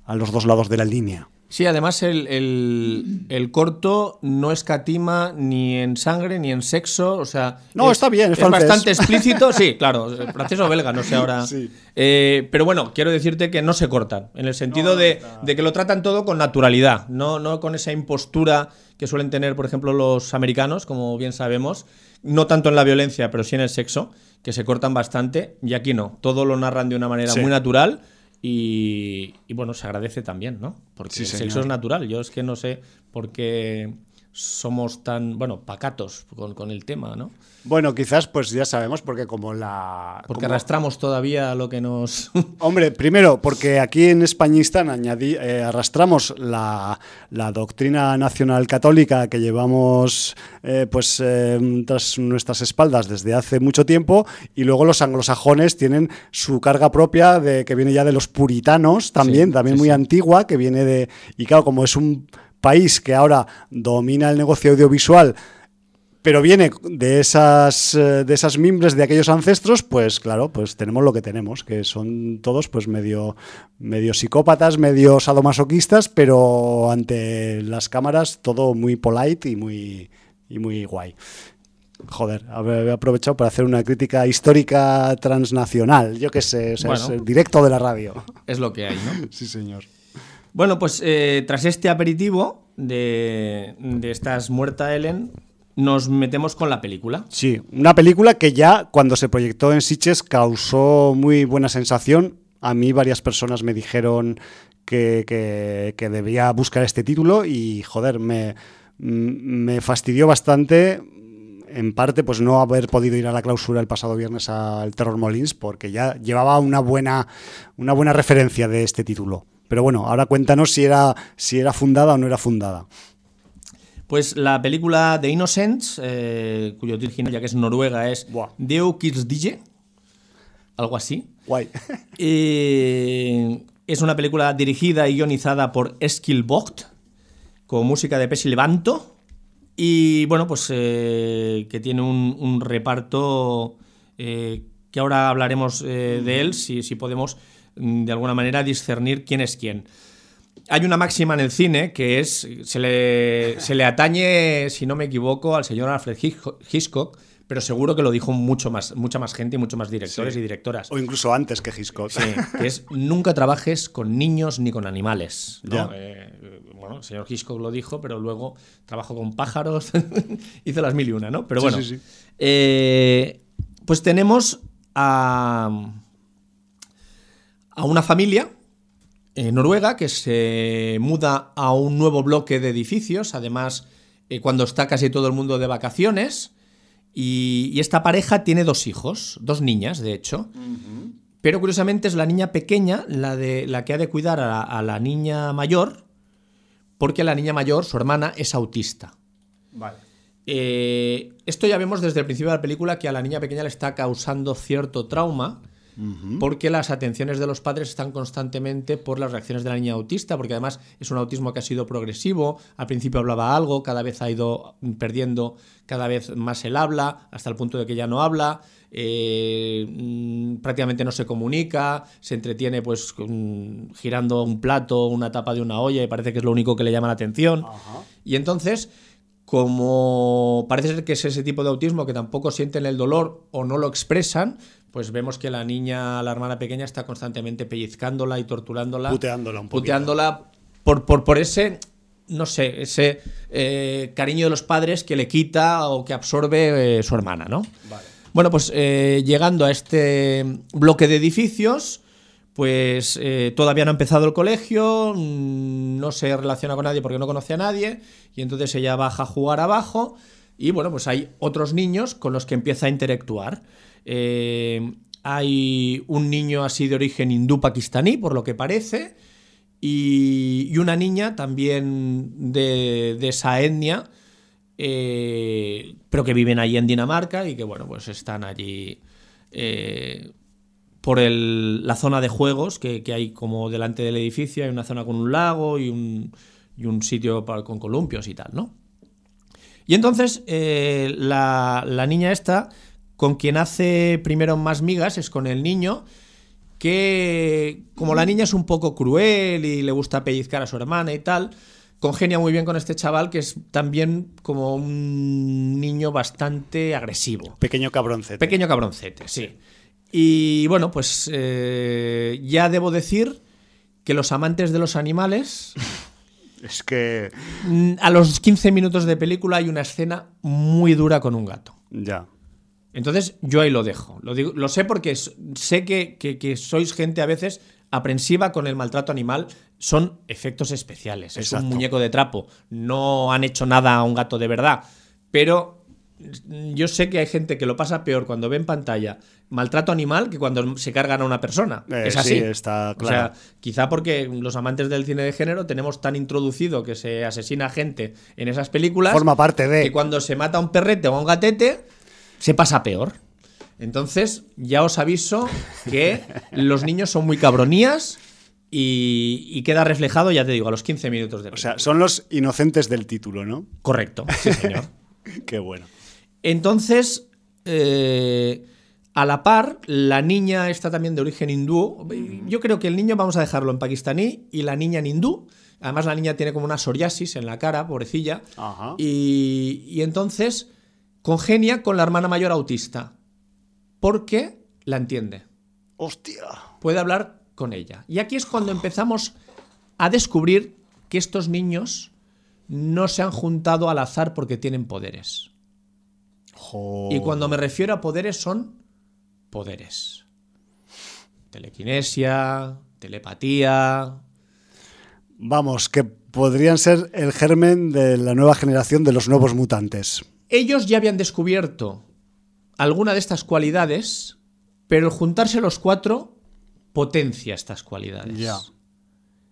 a los dos lados de la línea. Sí, además el, el- el corto no escatima ni en sangre ni en sexo, o sea... No, está bien, es bastante explícito, sí, claro, francés o belga, no sé ahora. Sí. Eh, pero bueno, quiero decirte que no se cortan, en el sentido de, de que lo tratan todo con naturalidad, no, no con esa impostura que suelen tener, por ejemplo, los americanos, como bien sabemos, no tanto en la violencia, pero sí en el sexo, que se cortan bastante, y aquí no, todo lo narran de una manera Sí. muy natural. Y, y bueno, se agradece también, ¿no? Porque Sí, el sexo es natural. Yo es que no sé por qué somos tan, bueno, pacatos con, con el tema, ¿no? Bueno, quizás pues ya sabemos porque como la... Porque como- arrastramos todavía lo que nos... Hombre, primero, porque aquí en Españistán añadí, eh, arrastramos la, la doctrina nacional católica que llevamos eh, pues eh, tras nuestras espaldas desde hace mucho tiempo y luego los anglosajones tienen su carga propia de que viene ya de los puritanos también, Sí, también sí, muy sí. antigua, que viene de... Y claro, como es un país que ahora domina el negocio audiovisual pero viene de esas eh, de esas mimbres de aquellos ancestros, pues claro, pues tenemos lo que tenemos, que son todos pues medio medio psicópatas, medio sadomasoquistas, pero ante las cámaras todo muy polite y muy y muy guay. Joder, he aprovechado para hacer una crítica histórica transnacional, yo qué sé, es el directo de la radio. Es lo que hay, ¿no? sí, señor. Bueno, pues eh, tras este aperitivo de, de Estás muerta, Ellen, nos metemos con la película. Sí, una película que ya cuando se proyectó en Sitges causó muy buena sensación. A mí varias personas me dijeron que, que, debía buscar este título y joder, me, me fastidió bastante en parte pues no haber podido ir a la clausura el pasado viernes al Terror Molins porque ya llevaba una buena, una buena referencia de este título. Pero bueno, ahora cuéntanos si era, si era fundada o no era fundada. Pues la película The Innocents, eh, cuyo título ya que es noruega es Deo Dije, algo así. Guay. es una película dirigida y guionizada por Eskil Vogt, con música de Pesi Levanto. Y bueno, pues eh, que tiene un, reparto eh, que ahora hablaremos de él, si, si podemos de alguna manera discernir quién es quién hay una máxima en el cine que es, se le, se le atañe, si no me equivoco, al señor Alfred Hitchcock, pero seguro que lo dijo mucho más, mucha más gente y mucho más directores y directoras. O incluso antes que Hitchcock. Sí, que es nunca trabajes con niños ni con animales. Eh, bueno, el señor Hitchcock lo dijo, pero luego trabajó con pájaros, hizo las mil y una, ¿no? Pero bueno, eh, pues tenemos a, a una familia Noruega, que se muda a un nuevo bloque de edificios, además eh, cuando está casi todo el mundo de vacaciones. Y, esta pareja tiene dos hijos, dos niñas, de hecho. Pero curiosamente es la niña pequeña la, de, la que ha de cuidar a la, niña mayor, porque la niña mayor, su hermana, es autista. Vale. Eh, esto ya vemos desde el principio de la película que a la niña pequeña le está causando cierto trauma porque las atenciones de los padres están constantemente por las reacciones de la niña autista, porque además es un autismo que ha sido progresivo, al principio hablaba algo, cada vez ha ido perdiendo cada vez más el habla, hasta el punto de que ya no habla, eh, mm, prácticamente no se comunica, se entretiene pues girando un plato, una tapa de una olla y parece que es lo único que le llama la atención. Y entonces como parece ser que es ese tipo de autismo que tampoco sienten el dolor o no lo expresan, pues vemos que la niña, la hermana pequeña, está constantemente pellizcándola y torturándola. Puteándola un poquito. Puteándola por, por, por ese, no sé, ese eh, cariño de los padres que le quita o que absorbe eh, su hermana, ¿no? Vale. Bueno, pues eh, llegando a este bloque de edificios, pues todavía no ha empezado el colegio, mm, no se relaciona con nadie porque no conoce a nadie, y entonces ella baja a jugar abajo, y bueno, pues hay otros niños con los que empieza a interactuar. Eh, hay un niño así de origen hindú-pakistaní, por lo que parece, y, una niña también de, esa etnia, eh, pero que viven allí en Dinamarca y que, bueno, pues están allí eh, por la zona de juegos que, hay como delante del edificio, hay una zona con un lago y un, sitio con columpios y tal, ¿no? Y entonces la, la niña esta con quien hace primero más migas es con el niño, que como la niña es un poco cruel y le gusta pellizcar a su hermana y tal, congenia muy bien con este chaval que es también como un niño bastante agresivo. Pequeño cabroncete. Pequeño cabroncete, sí. Y bueno, pues eh, ya debo decir que los amantes de los animales... es que... A los 15 minutos de película hay una escena muy dura con un gato. Ya. Entonces, yo ahí lo dejo. Lo, digo, lo sé porque sé que, sois gente a veces aprensiva con el maltrato animal. Son efectos especiales. Es un muñeco de trapo. No han hecho nada a un gato de verdad. Pero yo sé que hay gente que lo pasa peor cuando ve en pantalla maltrato animal que cuando se cargan a una persona. Eh, es así. está claro. O sea, quizá porque los amantes del cine de género tenemos tan introducido que se asesina gente en esas películas. Forma parte de. Que cuando se mata a un perrete o a un gatete se pasa peor. Entonces, ya os aviso que los niños son muy cabronías y, queda reflejado, ya te digo, a los 15 minutos de O sea, son los inocentes del título, ¿no? Correcto, sí, señor. Qué bueno. Entonces, eh, a la par, la niña está también de origen hindú. Yo creo que el niño vamos a dejarlo en pakistaní y la niña en hindú. Además, la niña tiene como una psoriasis en la cara, pobrecilla. Y, y entonces congenia con la hermana mayor autista. Porque la entiende. ¡Hostia! Puede hablar con ella. Y aquí es cuando empezamos a descubrir que estos niños no se han juntado al azar porque tienen poderes. Y cuando me refiero a poderes son poderes. Telequinesia, telepatía. Vamos, que podrían ser el germen de la nueva generación de los nuevos mutantes. Ellos ya habían descubierto alguna de estas cualidades, pero el juntarse los cuatro potencia estas cualidades. Ya.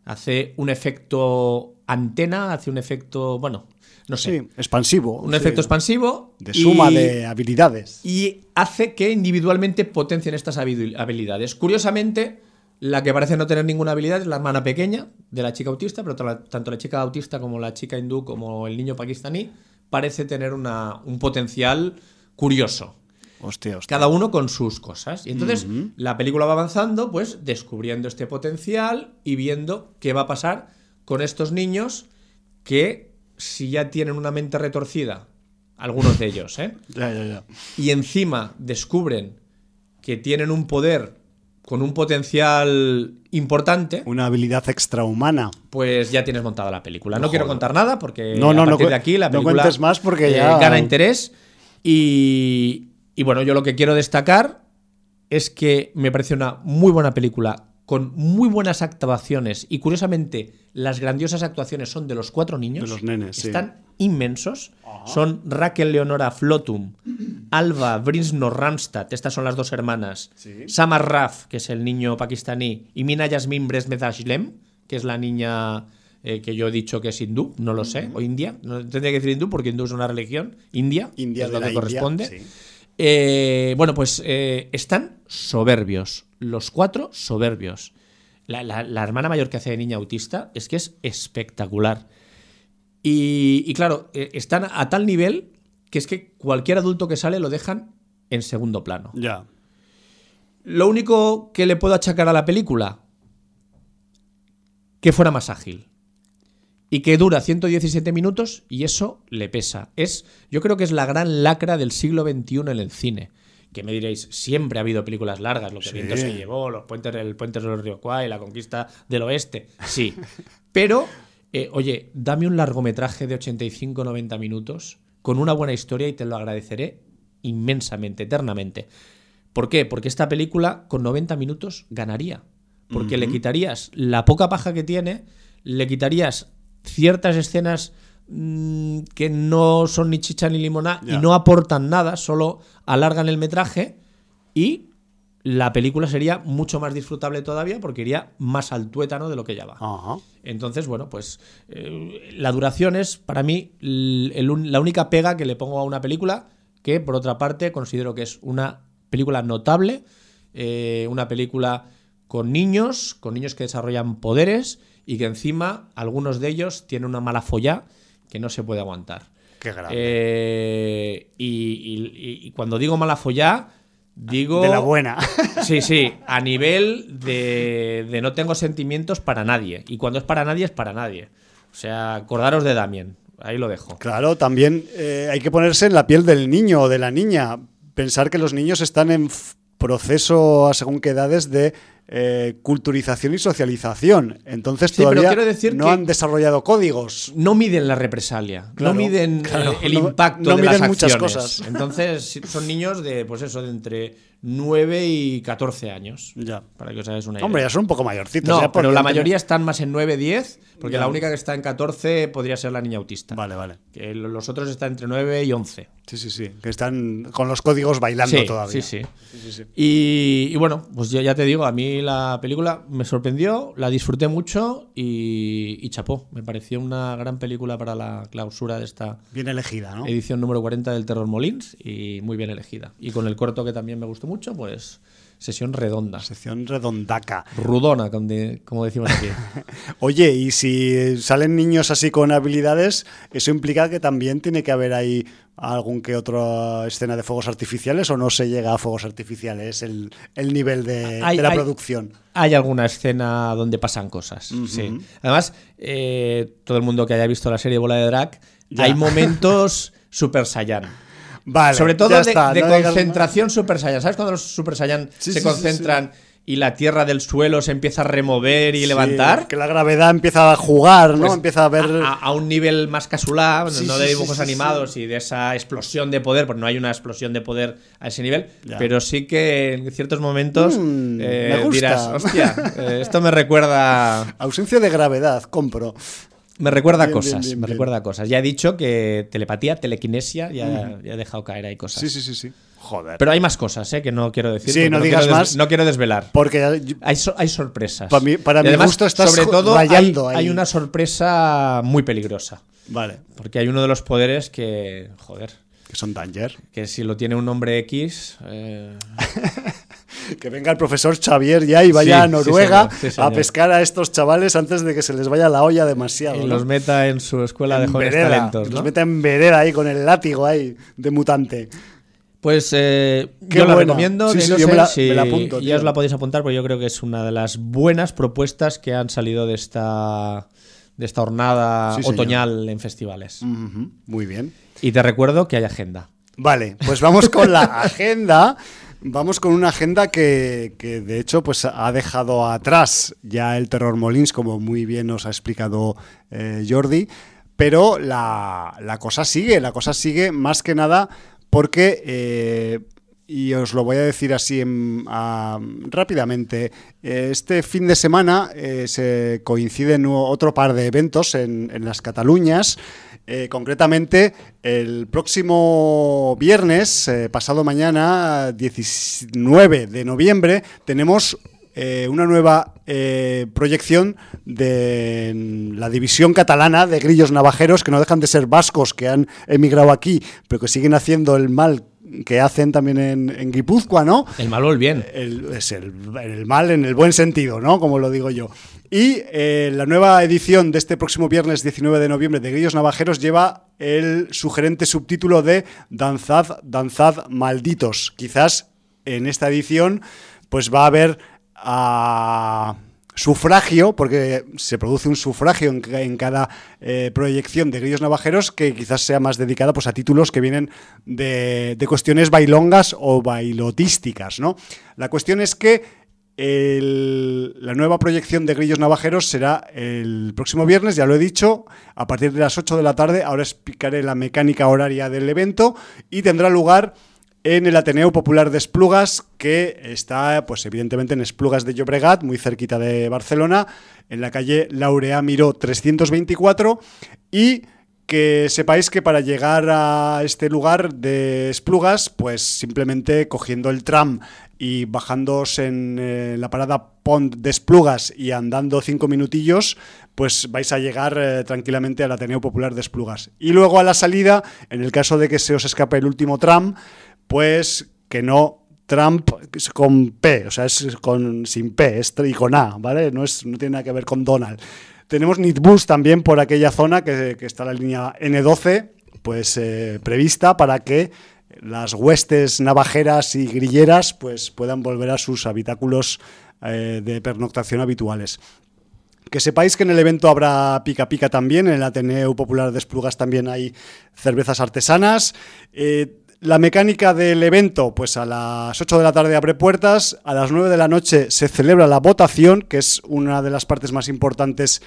Hace un efecto antena, hace un efecto, bueno, no sé. Sí, expansivo. Un efecto expansivo. De suma de habilidades. Y hace que individualmente potencien estas habilidades. Curiosamente, la que parece no tener ninguna habilidad es la hermana pequeña de la chica autista, pero tanto la chica autista como la chica hindú como el niño pakistaní parece tener una, un potencial curioso. Hostia, Cada uno con sus cosas. Y entonces la película va avanzando, pues descubriendo este potencial y viendo qué va a pasar con estos niños que si ya tienen una mente retorcida, algunos de ellos, ¿eh? ya, ya, ya. Y encima descubren que tienen un poder con un potencial importante. Una habilidad extrahumana. Pues ya tienes montada la película. No, quiero contar nada porque no, no, a partir no, de aquí la película no cuentes más porque eh, ya... gana interés. Y, y bueno, yo lo que quiero destacar es que me parece una muy buena película con muy buenas actuaciones y curiosamente las grandiosas actuaciones son de los cuatro niños. De los nenes, Están inmensos. Son Raquel Leonora Flotum, Alba Brinsnor Ramstad, estas son las dos hermanas. Samar Raf, que es el niño pakistaní, y Mina Yasmin Bresmedashlem, que es la niña eh, que yo he dicho que es hindú, no lo sé, o india. No tendría que decir hindú porque hindú es una religión. India, India es lo que la corresponde. India, sí. Eh, bueno, pues eh, están soberbios. Los cuatro soberbios. La, la- la hermana mayor que hace de niña autista es que es espectacular. Y, y claro, eh, están a tal nivel que es que cualquier adulto que sale lo dejan en segundo plano. Ya. Lo único que le puedo achacar a la película, que fuera más ágil. Y que dura 117 minutos y eso le pesa. Es, yo creo que es la gran lacra del siglo XXI en el cine. Que me diréis, siempre ha habido películas largas, lo que Sí. viento se llevó, los puentes, el puente del río Kwai, la conquista del oeste. Sí. Pero, eh, oye, dame un largometraje de 85-90 minutos con una buena historia y te lo agradeceré inmensamente, eternamente. ¿Por qué? Porque esta película con 90 minutos ganaría. Porque le quitarías la poca paja que tiene, le quitarías ciertas escenas mm, que no son ni chicha ni limonada y no aportan nada, solo alargan el metraje y la película sería mucho más disfrutable todavía porque iría más al tuétano de lo que ya va. Ajá. Entonces, bueno, pues eh, la duración es para mí el la única pega que le pongo a una película que, por otra parte, considero que es una película notable, eh, una película con niños, con niños que desarrollan poderes y que encima algunos de ellos tienen una mala follá que no se puede aguantar. Qué grande. Eh, y, y- y cuando digo mala follá, digo... De la buena. Sí, sí, a nivel de, de no tengo sentimientos para nadie. Y cuando es para nadie, es para nadie. O sea, acordaros de Damien. Ahí lo dejo. Claro, también eh, hay que ponerse en la piel del niño o de la niña. Pensar que los niños están en proceso a según qué edades de eh, culturización y socialización. Entonces Sí, todavía decir no que- han desarrollado códigos. No miden la represalia, Claro, no miden claro, eh, el no- impacto no de miden las muchas acciones. cosas. Entonces, son niños de, pues eso, de entre 9 y 14 años. Ya. Para que os hagáis una idea. Hombre, ya son un poco mayorcitos. no, ya pero la mayoría están más en 9, 10, porque Ya. la única que está en 14 podría ser la niña autista. Vale, vale. Que los otros están entre 9 y 11. Sí, sí, sí. Que están con los códigos bailando sí, todavía. Sí, sí. Sí, sí, sí. Y, y bueno, pues yo ya te digo, a mí mí la película me sorprendió, la disfruté mucho y, chapó. Me pareció una gran película para la clausura de esta bien elegida, ¿no? edición número 40 del Terror Molins y muy bien elegida. Y con el corto que también me gustó mucho, pues Sesión redonda. Sesión redondaca. Rudona, como decimos aquí. Oye, y si salen niños así con habilidades, eso implica que también tiene que haber ahí algún que otra escena de fuegos artificiales o no se llega a fuegos artificiales el, el nivel de, la producción. Hay alguna escena donde pasan cosas, sí. Además, eh, todo el mundo que haya visto la serie Bola de Drag, hay momentos Super Saiyan. Sobre todo de, concentración Super Saiyan. ¿Sabes cuando los Super Saiyan se concentran y la tierra del suelo se empieza a remover y levantar? Que la gravedad empieza a jugar, ¿no? Pues empieza a ver. A, un nivel más casual, no de dibujos animados y de esa explosión de poder, porque no hay una explosión de poder a ese nivel, pero sí que en ciertos momentos mm, eh, dirás, hostia, eh, esto me recuerda. Ausencia de gravedad, compro. Me recuerda cosas, me recuerda cosas. Ya he dicho que telepatía, telequinesia, ya, he dejado caer ahí cosas. Sí, sí, sí, sí. Joder. Pero hay más cosas, ¿eh? Que no quiero decir. Sí, no, digas más. No quiero desvelar. Porque hay, hay sorpresas. Para, mí, para mi gusto estás sobre todo hay, hay, una sorpresa muy peligrosa. Vale. Porque hay uno de los poderes que, joder. Que son danger. Que si lo tiene un hombre X... Eh... que venga el profesor Xavier ya y vaya a Noruega a pescar a estos chavales antes de que se les vaya la olla demasiado. Y los meta en su escuela de jóvenes talentos. Los meta en vereda ahí con el látigo ahí de mutante. Pues eh, yo la recomiendo. yo me la, apunto, ya os la podéis apuntar porque yo creo que es una de las buenas propuestas que han salido de esta de esta jornada otoñal en festivales. Muy bien. Y te recuerdo que hay agenda. Vale, pues vamos con la agenda. Vamos con una agenda que, de hecho pues ha dejado atrás ya el terror Molins, como muy bien nos ha explicado eh, Jordi, pero la, cosa sigue, la cosa sigue más que nada porque, eh, y os lo voy a decir así rápidamente, este fin de semana eh, se coinciden otro par de eventos en, en las Cataluñas. Eh, concretamente, el próximo viernes, eh, pasado mañana, 19 de noviembre, tenemos eh, una nueva proyección de la división catalana de grillos navajeros, que no dejan de ser vascos que han emigrado aquí, pero que siguen haciendo el mal que hacen también en, en Guipúzcoa, ¿no? El mal o el bien. es el, el, mal en el buen sentido, ¿no? Como lo digo yo. Y eh, la nueva edición de este próximo viernes 19 de noviembre de Grillos Navajeros lleva el sugerente subtítulo de Danzad, danzad malditos. Quizás en esta edición pues va a haber a sufragio, porque se produce un sufragio en, cada eh, proyección de Grillos Navajeros que quizás sea más dedicada pues, a títulos que vienen de, de cuestiones bailongas o bailotísticas. ¿no? La cuestión es que la nueva proyección de Grillos Navajeros será el próximo viernes, ya lo he dicho, a partir de las 8 de la tarde. Ahora explicaré la mecánica horaria del evento y tendrá lugar en el Ateneo Popular de Esplugas, que está, pues evidentemente, en Esplugas de Llobregat, muy cerquita de Barcelona, en la calle Laurea Miró 324 y que sepáis que para llegar a este lugar de Esplugas, pues simplemente cogiendo el tram y bajándose en eh, la parada Pont de Esplugas y andando cinco minutillos, pues vais a llegar eh, tranquilamente al Ateneo Popular de Esplugas. Y luego a la salida, en el caso de que se os escape el último tram, pues que no Trump con P, o sea, es con, sin P, es y con A, ¿vale? No, es, no tiene nada que ver con Donald. Tenemos Nitbus también por aquella zona, que, está la línea N12, pues eh, prevista para que las huestes navajeras y grilleras pues, puedan volver a sus habitáculos eh, de pernoctación habituales. Que sepáis que en el evento habrá pica pica también, en el Ateneo Popular de Esplugas también hay cervezas artesanas. Eh, la mecánica del evento, pues a las 8 de la tarde abre puertas, a las 9 de la noche se celebra la votación, que es una de las partes más importantes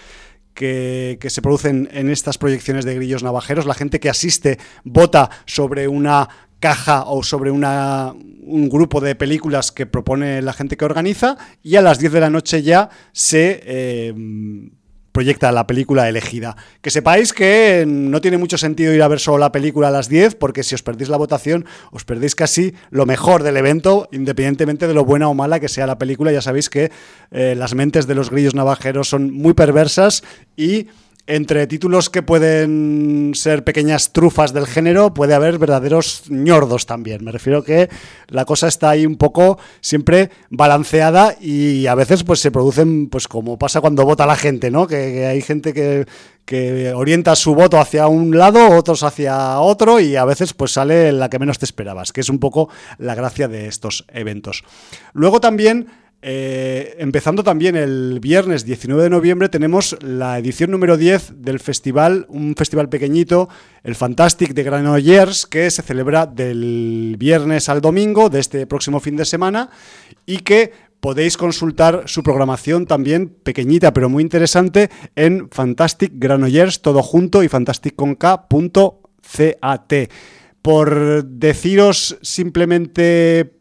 que, se producen en estas proyecciones de grillos navajeros. La gente que asiste vota sobre una caja o sobre una, un grupo de películas que propone la gente que organiza y a las 10 de la noche ya se... Eh, proyecta la película elegida. Que sepáis que no tiene mucho sentido ir a ver solo la película a las 10, porque si os perdéis la votación, os perdéis casi lo mejor del evento, independientemente de lo buena o mala que sea la película. Ya sabéis que eh, las mentes de los grillos navajeros son muy perversas y entre títulos que pueden ser pequeñas trufas del género, puede haber verdaderos ñordos también. Me refiero que la cosa está ahí un poco siempre balanceada y a veces pues se producen, pues como pasa cuando vota la gente, ¿no? Que, hay gente que, que, orienta su voto hacia un lado, otros hacia otro y a veces pues sale la que menos te esperabas, que es un poco la gracia de estos eventos. Luego también eh, empezando también el viernes 19 de noviembre tenemos la edición número 10 del festival, un festival pequeñito, el Fantastic de Granollers, que se celebra del viernes al domingo de este próximo fin de semana y que podéis consultar su programación también pequeñita pero muy interesante en Fantastic Granollers, todo junto y fantasticconk.cat. Por deciros simplemente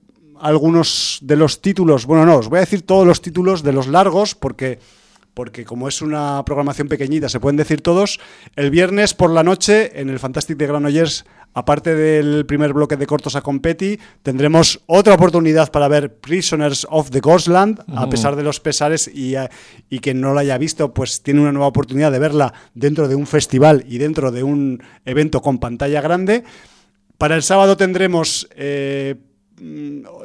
algunos de los títulos, bueno, no, os voy a decir todos los títulos de los largos porque porque como es una programación pequeñita, se pueden decir todos. El viernes por la noche, en el Fantastic de Granollers, aparte del primer bloque de cortos a competi, tendremos otra oportunidad para ver Prisoners of the Ghostland, a pesar de los pesares y, y quien no la haya visto, pues tiene una nueva oportunidad de verla dentro de un festival y dentro de un evento con pantalla grande. Para el sábado tendremos... Eh,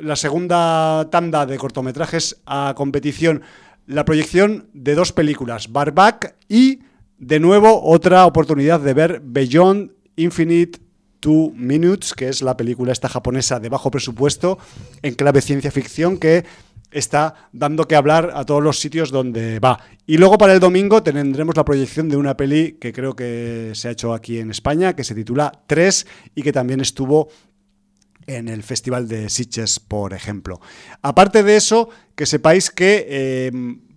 la segunda tanda de cortometrajes a competición, la proyección de dos películas, Barback y, de nuevo, otra oportunidad de ver Beyond Infinite Two Minutes, que es la película esta japonesa de bajo presupuesto, en clave ciencia ficción, que está dando que hablar a todos los sitios donde va. Y luego para el domingo tendremos la proyección de una peli que creo que se ha hecho aquí en España, que se titula Tres y que también estuvo en el Festival de Sitges, por ejemplo. Aparte de eso, que sepáis que eh,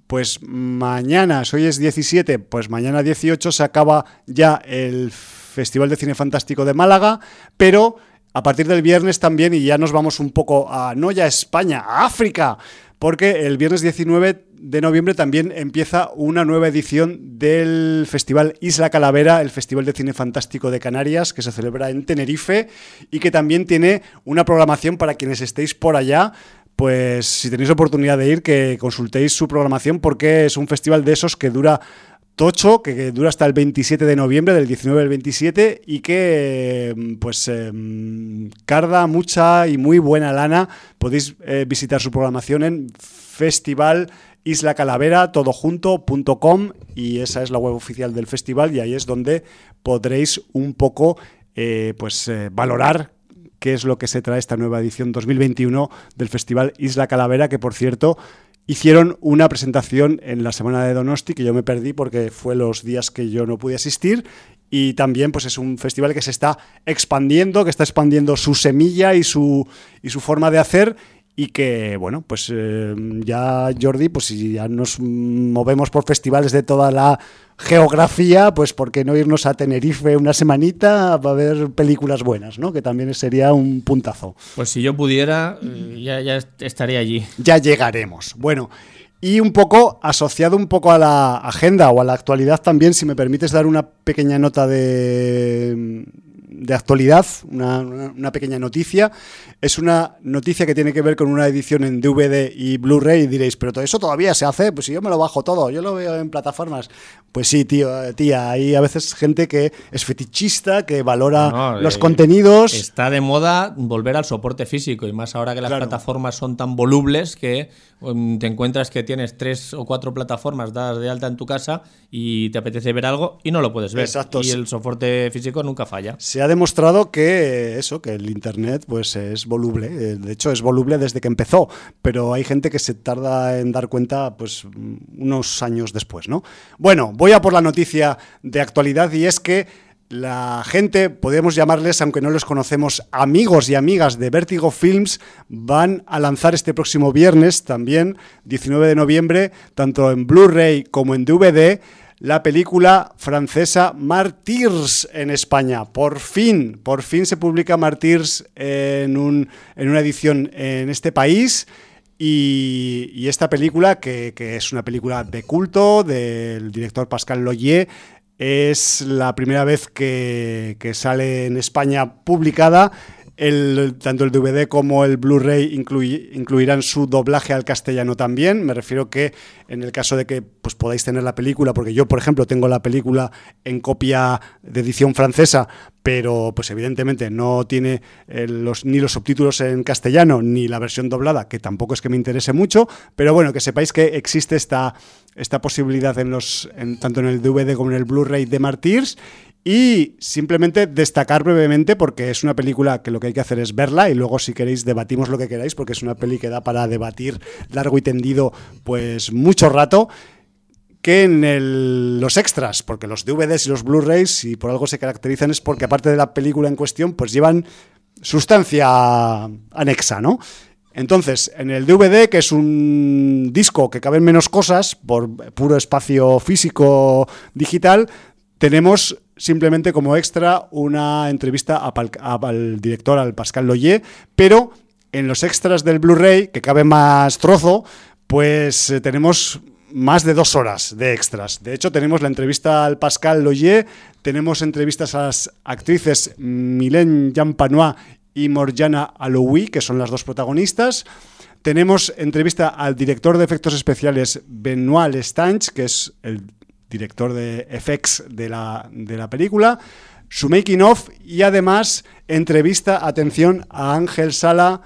pues mañana, hoy es 17, pues mañana 18 se acaba ya el Festival de Cine Fantástico de Málaga, pero a partir del viernes también, y ya nos vamos un poco a, no España, a África, porque el viernes 19 de noviembre también empieza una nueva edición del Festival Isla Calavera, el Festival de Cine Fantástico de Canarias, que se celebra en Tenerife y que también tiene una programación para quienes estéis por allá. Pues si tenéis oportunidad de ir, que consultéis su programación porque es un festival de esos que dura tocho, que, dura hasta el 27 de noviembre, del 19 al 27, y que pues em, carda mucha y muy buena lana. Podéis eh, visitar su programación en Festival Isla Calavera, todojunto.com y esa es la web oficial del festival y ahí es donde podréis un poco eh, pues eh, valorar qué es lo que se trae esta nueva edición 2021 del Festival Isla Calavera, que por cierto hicieron una presentación en la semana de Donosti que yo me perdí porque fue los días que yo no pude asistir y también pues es un festival que se está expandiendo, que está expandiendo su semilla y su, y su forma de hacer y que, bueno, pues eh, ya Jordi, pues si ya nos movemos por festivales de toda la geografía, pues ¿por qué no irnos a Tenerife una semanita a ver películas buenas, ¿no? Que también sería un puntazo. Pues si yo pudiera, eh, ya, ya estaría allí. Ya llegaremos. Bueno, y un poco asociado un poco a la agenda o a la actualidad también, si me permites dar una pequeña nota de de actualidad, una, pequeña noticia. Es una noticia que tiene que ver con una edición en DVD y Blu-ray y diréis, pero todo eso todavía se hace, pues si yo me lo bajo todo, yo lo veo en plataformas. Pues sí, tío, tía, hay a veces gente que es fetichista, que valora los eh, contenidos. Está de moda volver al soporte físico y más ahora que las plataformas son tan volubles que um, te encuentras que tienes tres o cuatro plataformas dadas de alta en tu casa y te apetece ver algo y no lo puedes ver. Exacto. Y el soporte físico nunca falla. Se ha demostrado que eso, que el internet pues es voluble. Eh, de hecho, es voluble desde que empezó, pero hay gente que se tarda en dar cuenta pues unos años después, ¿no? Bueno, voy a por la noticia de actualidad y es que la gente, podemos llamarles, aunque no los conocemos, amigos y amigas de Vertigo Films, van a lanzar este próximo viernes, también 19 de noviembre, tanto en Blu-ray como en DVD, la película francesa Martyrs en España. Por fin, por fin se publica Martyrs en, un, en una edición en este país Y, esta película, que, es una película de culto del director Pascal Loyer, es la primera vez que, que sale en España publicada el, tanto el DVD como el Blu-ray incluirán su doblaje al castellano también. Me refiero que en el caso de que pues, podáis tener la película, porque yo, por ejemplo, tengo la película en copia de edición francesa, pero pues evidentemente no tiene eh, ni los subtítulos en castellano ni la versión doblada, que tampoco es que me interese mucho, pero bueno, que sepáis que existe esta, esta posibilidad en los, tanto en el DVD como en el Blu-ray de Martyrs y simplemente destacar brevemente, porque es una película que lo que hay que hacer es verla y luego si queréis debatimos lo que queráis, porque es una peli que da para debatir largo y tendido pues mucho rato, que en los extras, porque los DVDs y los Blu-rays, si por algo se caracterizan es porque aparte de la película en cuestión, pues llevan sustancia anexa, ¿no? Entonces, en el DVD, que es un disco que caben menos cosas por puro espacio físico digital, tenemos simplemente como extra una entrevista al director, al Pascal Loyer, pero en los extras del Blu-ray, que cabe más trozo, pues eh, tenemos más de dos horas de extras. De hecho, tenemos la entrevista al Pascal Loyer, tenemos entrevistas a las actrices Mylène Jampanois y Morjana Aloui, que son las dos protagonistas. Tenemos entrevista al director de efectos especiales Benoit Lestange, que es el director de FX de la, de la película, su making of y además entrevista, atención, a Ángel Sala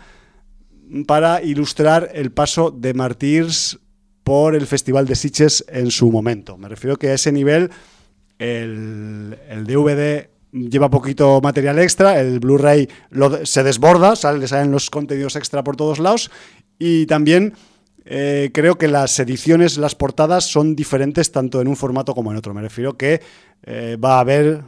para ilustrar el paso de Martyrs por el Festival de Sitges en su momento. Me refiero que a ese nivel el, el DVD lleva poquito material extra, el Blu-ray se desborda, sale, salen los contenidos extra por todos lados y también eh, creo que las ediciones, las portadas son diferentes tanto en un formato como en otro. Me refiero que eh, va a haber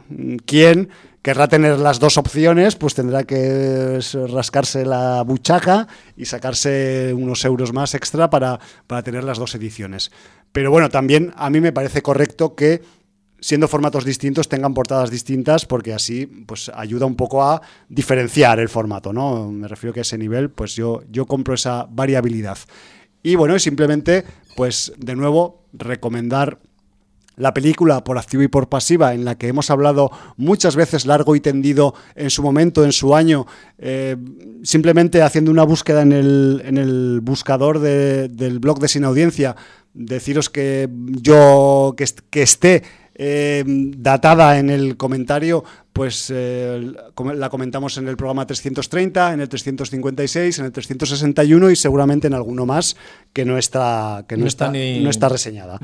quien querrá tener las dos opciones, pues tendrá que rascarse la buchaca y sacarse unos euros más extra para, para tener las dos ediciones. Pero bueno, también a mí me parece correcto que siendo formatos distintos tengan portadas distintas porque así pues ayuda un poco a diferenciar el formato, ¿no? Me refiero que a ese nivel pues yo, yo compro esa variabilidad. Y bueno, simplemente, pues de nuevo, recomendar la película por activa y por pasiva, en la que hemos hablado muchas veces largo y tendido en su momento, en su año, eh, simplemente haciendo una búsqueda en el, en el buscador del blog de Sin Audiencia, deciros que yo, que esté eh, datada en el comentario, pues eh, la comentamos en el programa 330, en el 356, en el 361 y seguramente en alguno más que no está, que no, está, no está reseñada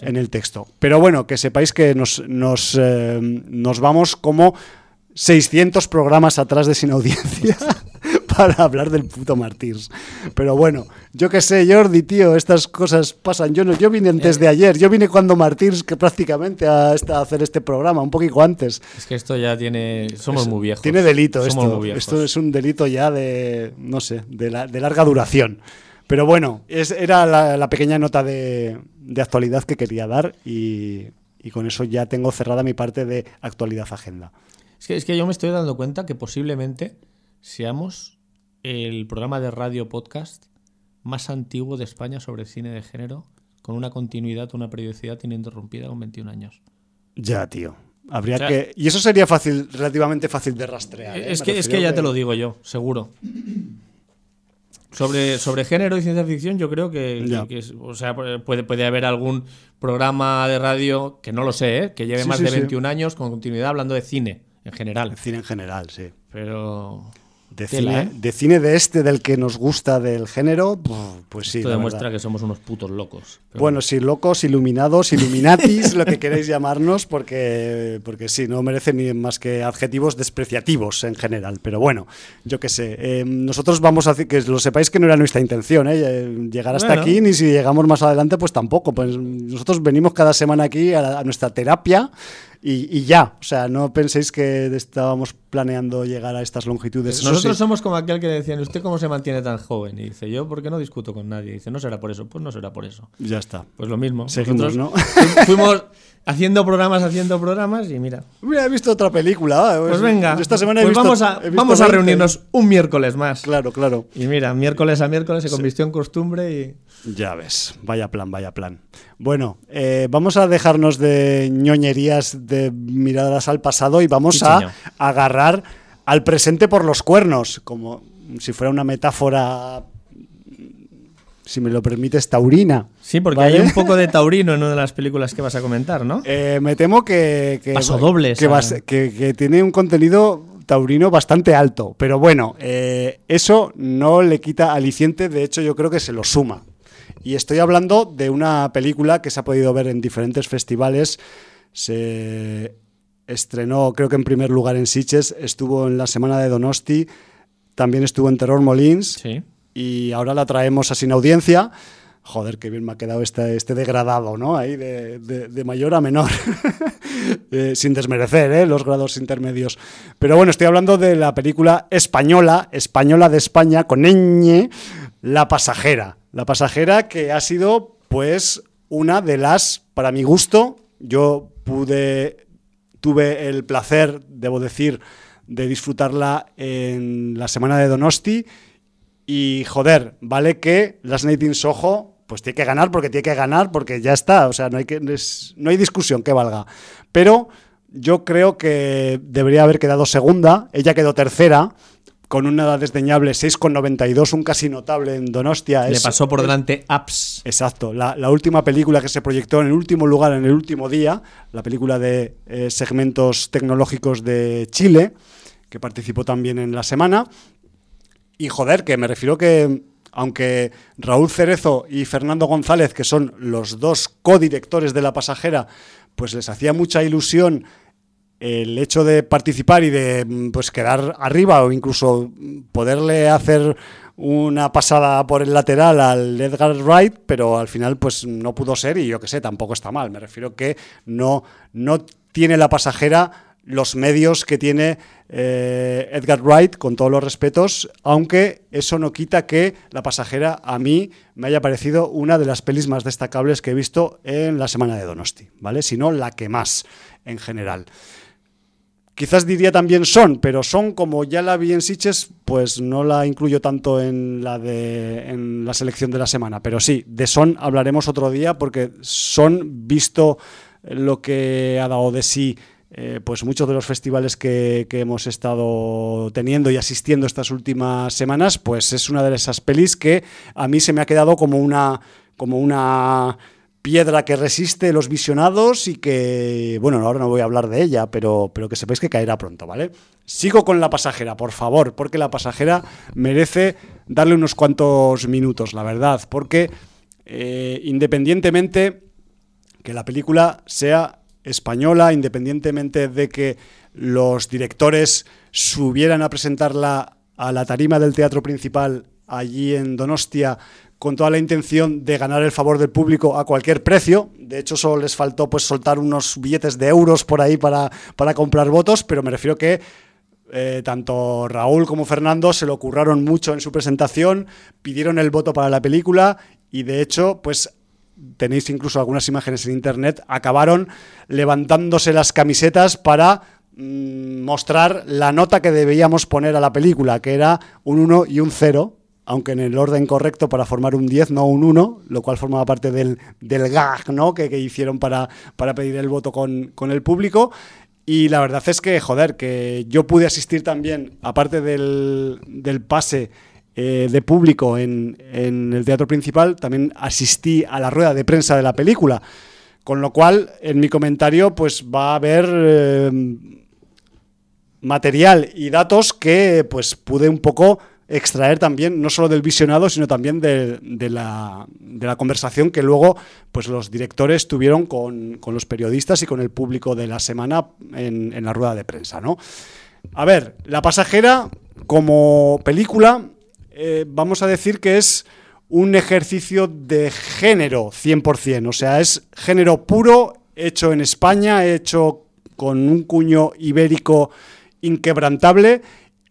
en el texto. Pero bueno, que sepáis que nos, nos, eh, nos vamos como 600 programas atrás de Sin Audiencia. para hablar del puto Martyrs. Pero bueno, yo qué sé, Jordi, tío, estas cosas pasan. Yo no, yo vine antes de ayer, yo vine cuando Martyrs que prácticamente a, hacer este programa, un poquito antes. Es que esto ya tiene, somos muy viejos. Tiene delito esto. Esto es un delito ya de, no sé, de, larga duración. Pero bueno, es, era la, pequeña nota de, actualidad que quería dar y, y con eso ya tengo cerrada mi parte de actualidad agenda. Es que, es que yo me estoy dando cuenta que posiblemente seamos el programa de radio podcast más antiguo de España sobre cine de género, con una continuidad, una periodicidad ininterrumpida con 21 años. Ya, tío. Habría que. Y eso sería fácil, relativamente fácil de rastrear. ¿eh? Es, que, es que ya te lo digo yo, seguro. Sobre, sobre género y ciencia ficción, yo creo que, o sea, puede, puede haber algún programa de radio, que no lo sé, ¿eh? que lleve más de 21 años con continuidad hablando de cine en general. Cine en general, sí. Pero. De, cine, ¿eh? de cine de este, del que nos gusta del género, pues sí. Esto demuestra que somos unos putos locos. Bueno, sí, locos, iluminados, illuminatis, lo que queréis llamarnos, porque, porque sí, no merecen ni más que adjetivos despreciativos en general. Pero bueno, yo qué sé. Eh, nosotros vamos a decir que lo sepáis que no era nuestra intención, ¿eh? llegar hasta aquí, ni si llegamos más adelante, pues tampoco. Pues nosotros venimos cada semana aquí a nuestra terapia y, ya. O sea, no penséis que estábamos planeando llegar a estas longitudes. Nosotros somos como aquel que decían, ¿usted cómo se mantiene tan joven? Y dice, yo, ¿por qué no discuto con nadie? Y dice, no será por eso. Pues no será por eso. Ya está. Pues lo mismo. Seguimos, ¿no? Fuimos haciendo programas, haciendo programas y mira. Mira, he visto otra película. Pues, venga. Esta semana pues vamos a, vamos a reunirnos un miércoles más. Claro, claro. Y mira, miércoles a miércoles se convirtió en costumbre y... Ya ves, vaya plan, vaya plan. Bueno, eh, vamos a dejarnos de ñoñerías, de miradas al pasado y vamos a agarrar al presente por los cuernos, como si fuera una metáfora, si me lo permites, taurina. Sí, porque hay un poco de taurino en una de las películas que vas a comentar, ¿no? Eh, me temo que... que Paso doble. Que, tiene un contenido taurino bastante alto, pero bueno, eh, eso no le quita aliciente, de hecho yo creo que se lo suma. Y estoy hablando de una película que se ha podido ver en diferentes festivales. Se estrenó, creo que en primer lugar en Sitges, estuvo en la semana de Donosti, también estuvo en Terror Molins. Sí. Y ahora la traemos a sin audiencia. Joder, qué bien me ha quedado este, este degradado, ¿no? Ahí de, mayor a menor. Eh, sin desmerecer ¿eh? los grados intermedios. Pero bueno, estoy hablando de la película española, española de España, con ñ, La Pasajera. La pasajera que ha sido, pues, una de las, para mi gusto, yo pude, tuve el placer, debo decir, de disfrutarla en la semana de Donosti. Y joder, vale que las Night Soho, pues tiene que ganar porque tiene que ganar, porque ya está. O sea, no hay, que, no hay discusión que valga. Pero yo creo que debería haber quedado segunda. Ella quedó tercera con una edad desdeñable 6,92, un casi notable en Donostia. Le pasó por delante Apps. Exacto, la, última película que se proyectó en el último lugar, en el último día, la película de eh, segmentos tecnológicos de Chile, que participó también en la semana. Y joder, que me refiero que aunque Raúl Cerezo y Fernando González, que son los dos codirectores de La Pasajera, pues les hacía mucha ilusión el hecho de participar y de mm, pues quedar arriba o incluso poderle hacer una pasada por el lateral al Edgar Wright, pero al final pues no pudo ser y yo que sé, tampoco está mal. Me refiero que no, no tiene la pasajera los medios que tiene eh, Edgar Wright, con todos los respetos, aunque eso no quita que La Pasajera a mí me haya parecido una de las pelis más destacables que he visto en la semana de Donosti, ¿vale? Si la que más en general. Quizás diría también Son, pero Son, como ya la vi en Siches, pues no la incluyo tanto en la, de, en la selección de la semana. Pero sí, de Son hablaremos otro día porque Son, visto lo que ha dado de sí eh, pues muchos de los festivales que, que, hemos estado teniendo y asistiendo estas últimas semanas, pues es una de esas pelis que a mí se me ha quedado como una, como una piedra que resiste los visionados y que, bueno, ahora no voy a hablar de ella, pero, pero que sepáis que caerá pronto, ¿vale? Sigo con la pasajera, por favor, porque la pasajera merece darle unos cuantos minutos, la verdad, porque eh, independientemente que la película sea española, independientemente de que los directores subieran a presentarla a la tarima del teatro principal allí en Donostia con toda la intención de ganar el favor del público a cualquier precio. De hecho, solo les faltó pues soltar unos billetes de euros por ahí para, para comprar votos, pero me refiero que eh, tanto Raúl como Fernando se lo curraron mucho en su presentación, pidieron el voto para la película y de hecho, pues tenéis incluso algunas imágenes en internet, acabaron levantándose las camisetas para mm, mostrar la nota que debíamos poner a la película, que era un 1 y un 0 aunque en el orden correcto para formar un 10, no un 1, lo cual formaba parte del, del gag ¿no? que, hicieron para, para, pedir el voto con, el público. Y la verdad es que, joder, que yo pude asistir también, aparte del, pase eh, de público en, el teatro principal, también asistí a la rueda de prensa de la película. Con lo cual, en mi comentario, pues va a haber eh, material y datos que pues pude un poco extraer también, no solo del visionado, sino también de, la, conversación que luego pues, los directores tuvieron con, los periodistas y con el público de la semana en, la rueda de prensa. ¿no? A ver, La pasajera como película, eh, vamos a decir que es un ejercicio de género 100%, o sea, es género puro, hecho en España, hecho con un cuño ibérico inquebrantable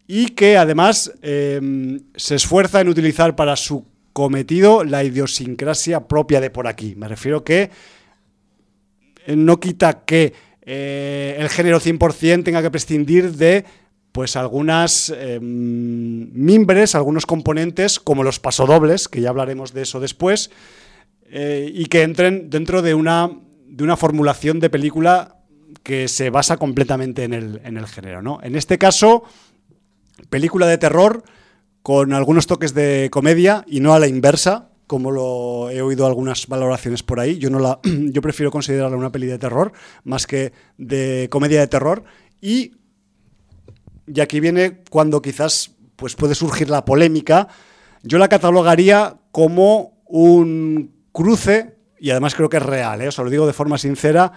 y que además em, se esfuerza en utilizar para su cometido la idiosincrasia propia de por aquí. Me refiero que no quita que eh, el género 100% tenga que prescindir de pues algunas em, mimbres, algunos componentes, como los pasodobles, que ya hablaremos de eso después, eh, y que entren dentro de una, de una formulación de película que se basa completamente en el, en el género. ¿no? En este caso, película de terror con algunos toques de comedia y no a la inversa, como lo he oído algunas valoraciones por ahí. Yo prefiero considerarla una peli de terror más que de comedia de terror y y aquí viene cuando quizás pues puede surgir la polémica. Yo la catalogaría como un cruce y además creo que es real, ¿eh? os lo digo de forma sincera,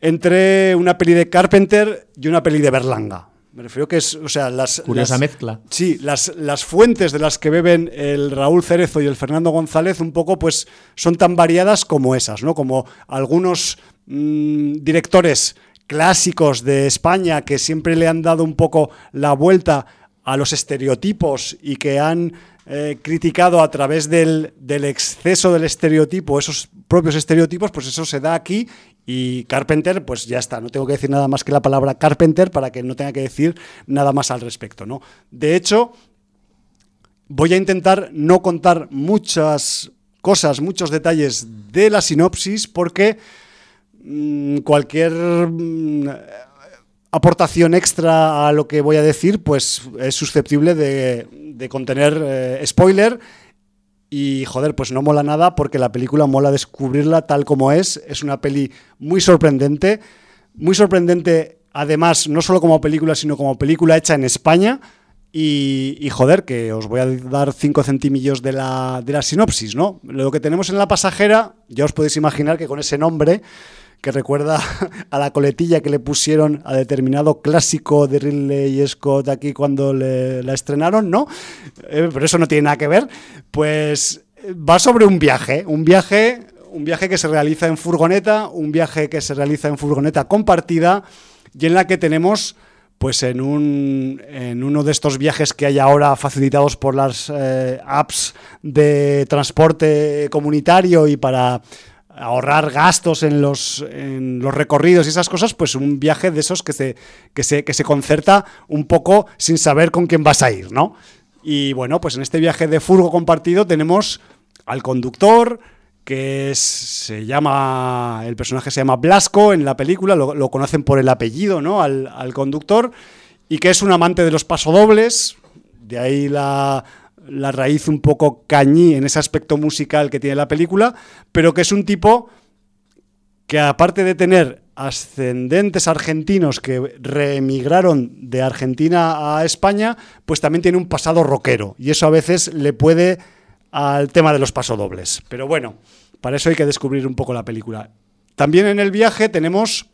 entre una peli de Carpenter y una peli de Berlanga. Me refiero que es, o sea, las... Curiosa mezcla. Sí, las, las fuentes de las que beben el Raúl Cerezo y el Fernando González un poco pues son tan variadas como esas, ¿no? Como algunos mm, directores clásicos de España que siempre le han dado un poco la vuelta a los estereotipos y que han eh, criticado a través del, del, exceso del estereotipo, esos propios estereotipos, pues eso se da aquí y Carpenter, pues ya está, no tengo que decir nada más que la palabra Carpenter para que no tenga que decir nada más al respecto. ¿no? De hecho, voy a intentar no contar muchas cosas, muchos detalles de la sinopsis porque mm, cualquier mm, aportación extra a lo que voy a decir, pues es susceptible de, contener eh, spoiler y joder, pues no mola nada porque la película mola descubrirla tal como es. Es una peli muy sorprendente. Muy sorprendente, además, no solo como película, sino como película hecha en España. Y, y joder, que os voy a dar cinco centimillos de la, de la sinopsis, ¿no? Lo que tenemos en la pasajera, ya os podéis imaginar que con ese nombre que recuerda a la coletilla que le pusieron a determinado clásico de Ridley Scott aquí cuando le, la estrenaron, ¿no? Eh, pero eso no tiene nada que ver. Pues va sobre un viaje, un viaje, un viaje que se realiza en furgoneta, un viaje que se realiza en furgoneta compartida y en la que tenemos pues en, un, en uno de estos viajes que hay ahora facilitados por las eh, apps de transporte comunitario y para ahorrar gastos en los, en los recorridos y esas cosas, pues un viaje de esos que se, que, se, que se concerta un poco sin saber con quién vas a ir, ¿no? Y bueno, pues en este viaje de furgo compartido tenemos al conductor, que se llama, el personaje se llama Blasco en la película, lo, lo conocen por el apellido, ¿no? Al, al conductor, y que es un amante de los pasodobles, de ahí la, la raíz un poco cañí en ese aspecto musical que tiene la película, pero que es un tipo que aparte de tener ascendentes argentinos que reemigraron de Argentina a España, pues también tiene un pasado rockero y eso a veces le puede al tema de los pasodobles. Pero bueno, para eso hay que descubrir un poco la película. También en el viaje tenemos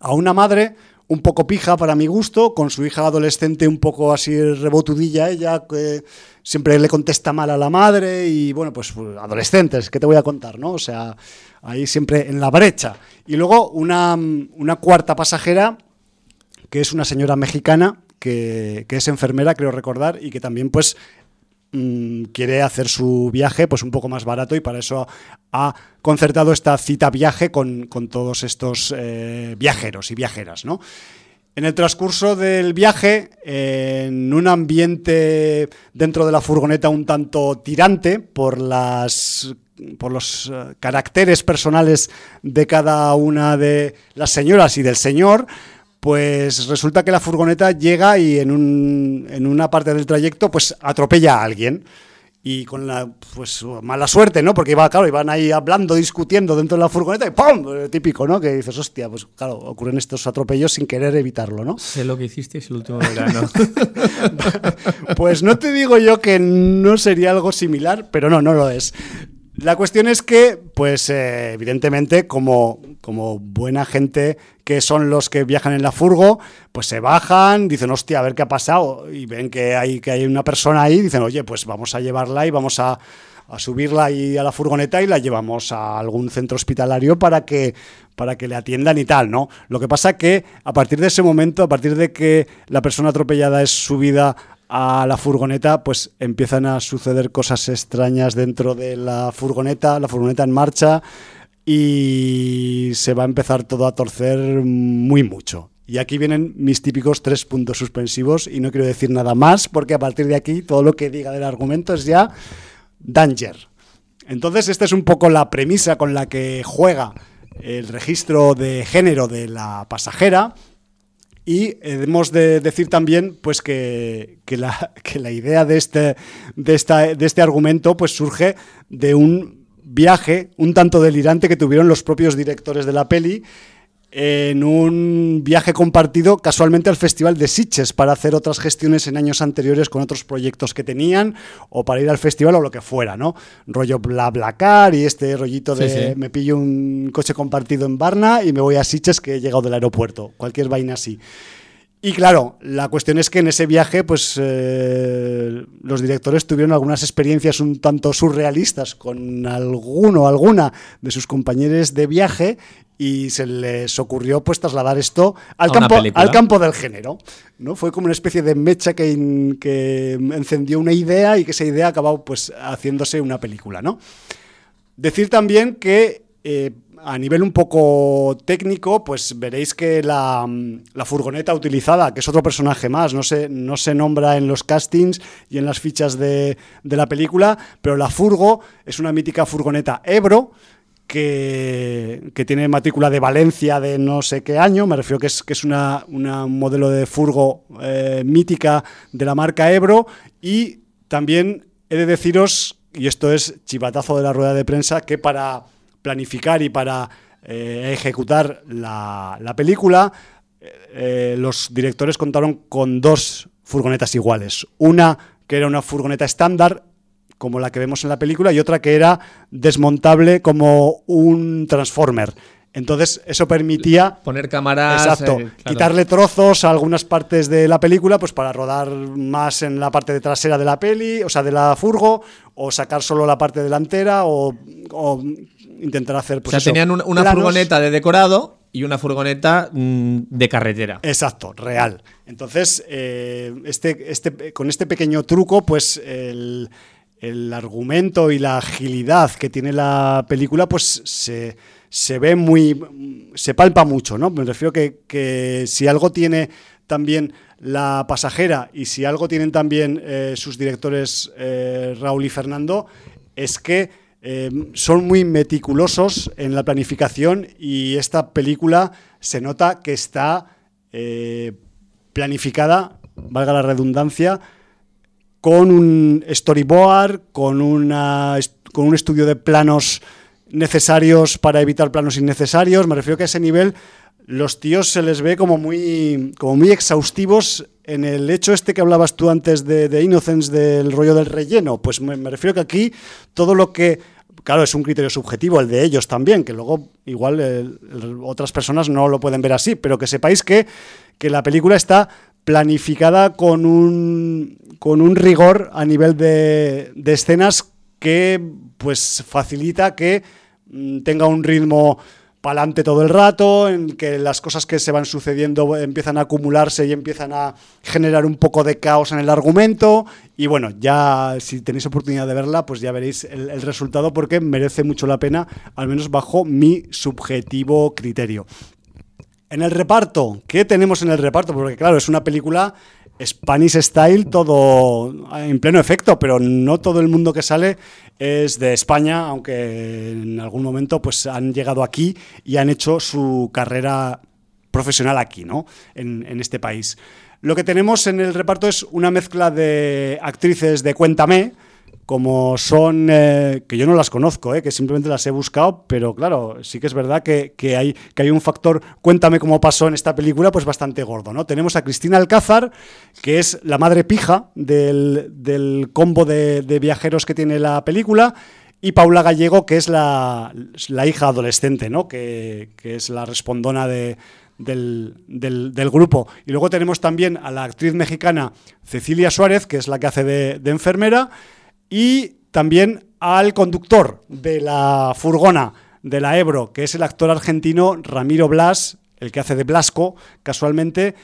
a una madre un poco pija para mi gusto, con su hija adolescente un poco así rebotudilla ella, que siempre le contesta mal a la madre y bueno, pues adolescentes, ¿qué te voy a contar? ¿no? O sea, ahí siempre en la brecha. Y luego una, una cuarta pasajera, que es una señora mexicana, que, que, es enfermera, creo recordar, y que también pues quiere hacer su viaje pues un poco más barato y para eso ha concertado esta cita viaje con, con todos estos eh, viajeros y viajeras, ¿no? En el transcurso del viaje, en un ambiente dentro de la furgoneta un tanto tirante por las por los uh, caracteres personales de cada una de las señoras y del señor, pues resulta que la furgoneta llega y en, un, en una parte del trayecto pues atropella a alguien y con la pues mala suerte, ¿no? Porque iba, claro, iban ahí hablando, discutiendo dentro de la furgoneta y ¡pum! Típico, ¿no? Que dices, hostia, pues claro, ocurren estos atropellos sin querer evitarlo, ¿no? Sé lo que hicisteis el último verano. pues no te digo yo que no sería algo similar, pero no, no lo es. La cuestión es que, pues eh, evidentemente, como, como buena gente que son los que viajan en la furgo, pues se bajan, dicen, hostia, a ver qué ha pasado, y ven que hay, que hay una persona ahí, dicen, oye, pues vamos a llevarla y vamos a, a subirla ahí a la furgoneta y la llevamos a algún centro hospitalario para que, para que le atiendan y tal, ¿no? Lo que pasa que a partir de ese momento, a partir de que la persona atropellada es subida a la furgoneta, pues empiezan a suceder cosas extrañas dentro de la furgoneta, la furgoneta en marcha y se va a empezar todo a torcer muy mucho. Y aquí vienen mis típicos tres puntos suspensivos y no quiero decir nada más porque a partir de aquí todo lo que diga del argumento es ya danger. Entonces esta es un poco la premisa con la que juega el registro de género de la pasajera y hemos de decir también pues que, la, la, idea de este, de, esta, de este argumento pues surge de un viaje un tanto delirante que tuvieron los propios directores de la peli en un viaje compartido casualmente al Festival de Sitges para hacer otras gestiones en años anteriores con otros proyectos que tenían o para ir al festival o lo que fuera, ¿no? Rollo BlaBlaCar y este rollito de me pillo un coche compartido en Varna y me voy a Sitges que he llegado del aeropuerto, cualquier vaina así. Y claro, la cuestión es que en ese viaje, pues eh, los directores tuvieron algunas experiencias un tanto surrealistas con alguno o alguna de sus compañeros de viaje y se les ocurrió pues trasladar esto al, campo, al campo del género. ¿no? Fue como una especie de mecha que, que encendió una idea y que esa idea acabó pues haciéndose una película. ¿no? Decir también que eh, a nivel un poco técnico, pues veréis que la, furgoneta utilizada, que es otro personaje más, no se, no se nombra en los castings y en las fichas de, de la película, pero la furgo es una mítica furgoneta Ebro, que, tiene matrícula de Valencia de no sé qué año, me refiero que es, que es una, un modelo de furgo eh, mítica de la marca Ebro. Y también he de deciros, y esto es chivatazo de la rueda de prensa, que para planificar y para eh, ejecutar la, película, eh, los directores contaron con dos furgonetas iguales. Una que era una furgoneta estándar como la que vemos en la película, y otra que era desmontable como un Transformer. Entonces, eso permitía... Poner cámaras... Exacto. Eh, quitarle trozos a algunas partes de la película, pues para rodar más en la parte de trasera de la peli, o sea, de la furgo, o sacar solo la parte delantera, o, intentar hacer... Pues o sea, tenían una, furgoneta de decorado y una furgoneta mm, de carretera. Exacto, real. Entonces, eh, este, este, con este pequeño truco, pues el el argumento y la agilidad que tiene la película, pues se, se ve muy. se palpa mucho, ¿no? Me refiero que, que si algo tiene también la pasajera y si algo tienen también eh, sus directores eh, Raúl y Fernando, es que eh, son muy meticulosos en la planificación y esta película se nota que está planificada, valga la redundancia, con un storyboard, con, una, con un estudio de planos necesarios para evitar planos innecesarios. Me refiero que a ese nivel los tíos se les ve como muy, como muy exhaustivos en el hecho este que hablabas tú antes de, de Innocence, del rollo del relleno. Pues me, refiero que aquí todo lo que... Claro, es un criterio subjetivo, el de ellos también, que luego igual otras personas no lo pueden ver así, pero que sepáis que, que la película está planificada con un, con un rigor a nivel de, de escenas que pues facilita que mm, tenga un ritmo pa'lante todo el rato, en que las cosas que se van sucediendo empiezan a acumularse y empiezan a generar un poco de caos en el argumento. Y bueno, ya si tenéis oportunidad de verla, pues ya veréis el resultado porque merece mucho la pena, al menos bajo mi subjetivo criterio. En el reparto, ¿qué tenemos en el reparto? Porque claro, es una película Spanish Style, todo en pleno efecto, pero no todo el mundo que sale es de España, aunque en algún momento pues han llegado aquí y han hecho su carrera profesional aquí, ¿no? En, en este país. Lo que tenemos en el reparto es una mezcla de actrices de Cuéntame, como son, eh, que yo no las conozco, eh, que simplemente las he buscado, pero claro, sí que es verdad que, hay, que hay un factor, cuéntame cómo pasó en esta película, pues bastante gordo, ¿no? Tenemos a Cristina Alcázar, que es la madre pija del, combo de, viajeros que tiene la película, y Paula Gallego, que es la, hija adolescente, ¿no? Que, es la respondona de, del, del, grupo. Y luego tenemos también a la actriz mexicana Cecilia Suárez, que es la que hace de enfermera, y también al conductor de la furgona de la Ebro, que es el actor argentino Ramiro Blas, el que hace de Blasco, casualmente,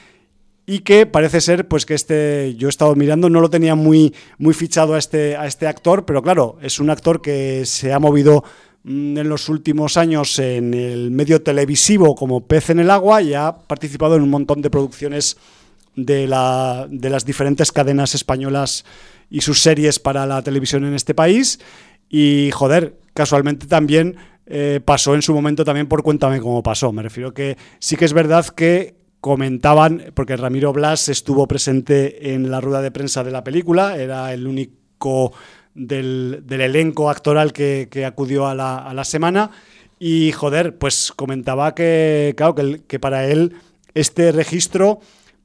y que parece ser pues que este yo he estado mirando no lo tenía muy muy fichado a este a este actor pero claro es un actor que se ha movido mm, en los últimos años en el medio televisivo como pez en el agua y ha participado en un montón de producciones de, la, de las diferentes cadenas españolas y sus series para la televisión en este país y joder casualmente también eh, pasó en su momento también por Cuéntame cómo pasó. Me refiero que sí que es verdad que comentaban, porque Ramiro Blas estuvo presente en la rueda de prensa de la película, era el único del, elenco actoral que, acudió a la, semana. Y joder, pues comentaba que, claro, que, que para él este registro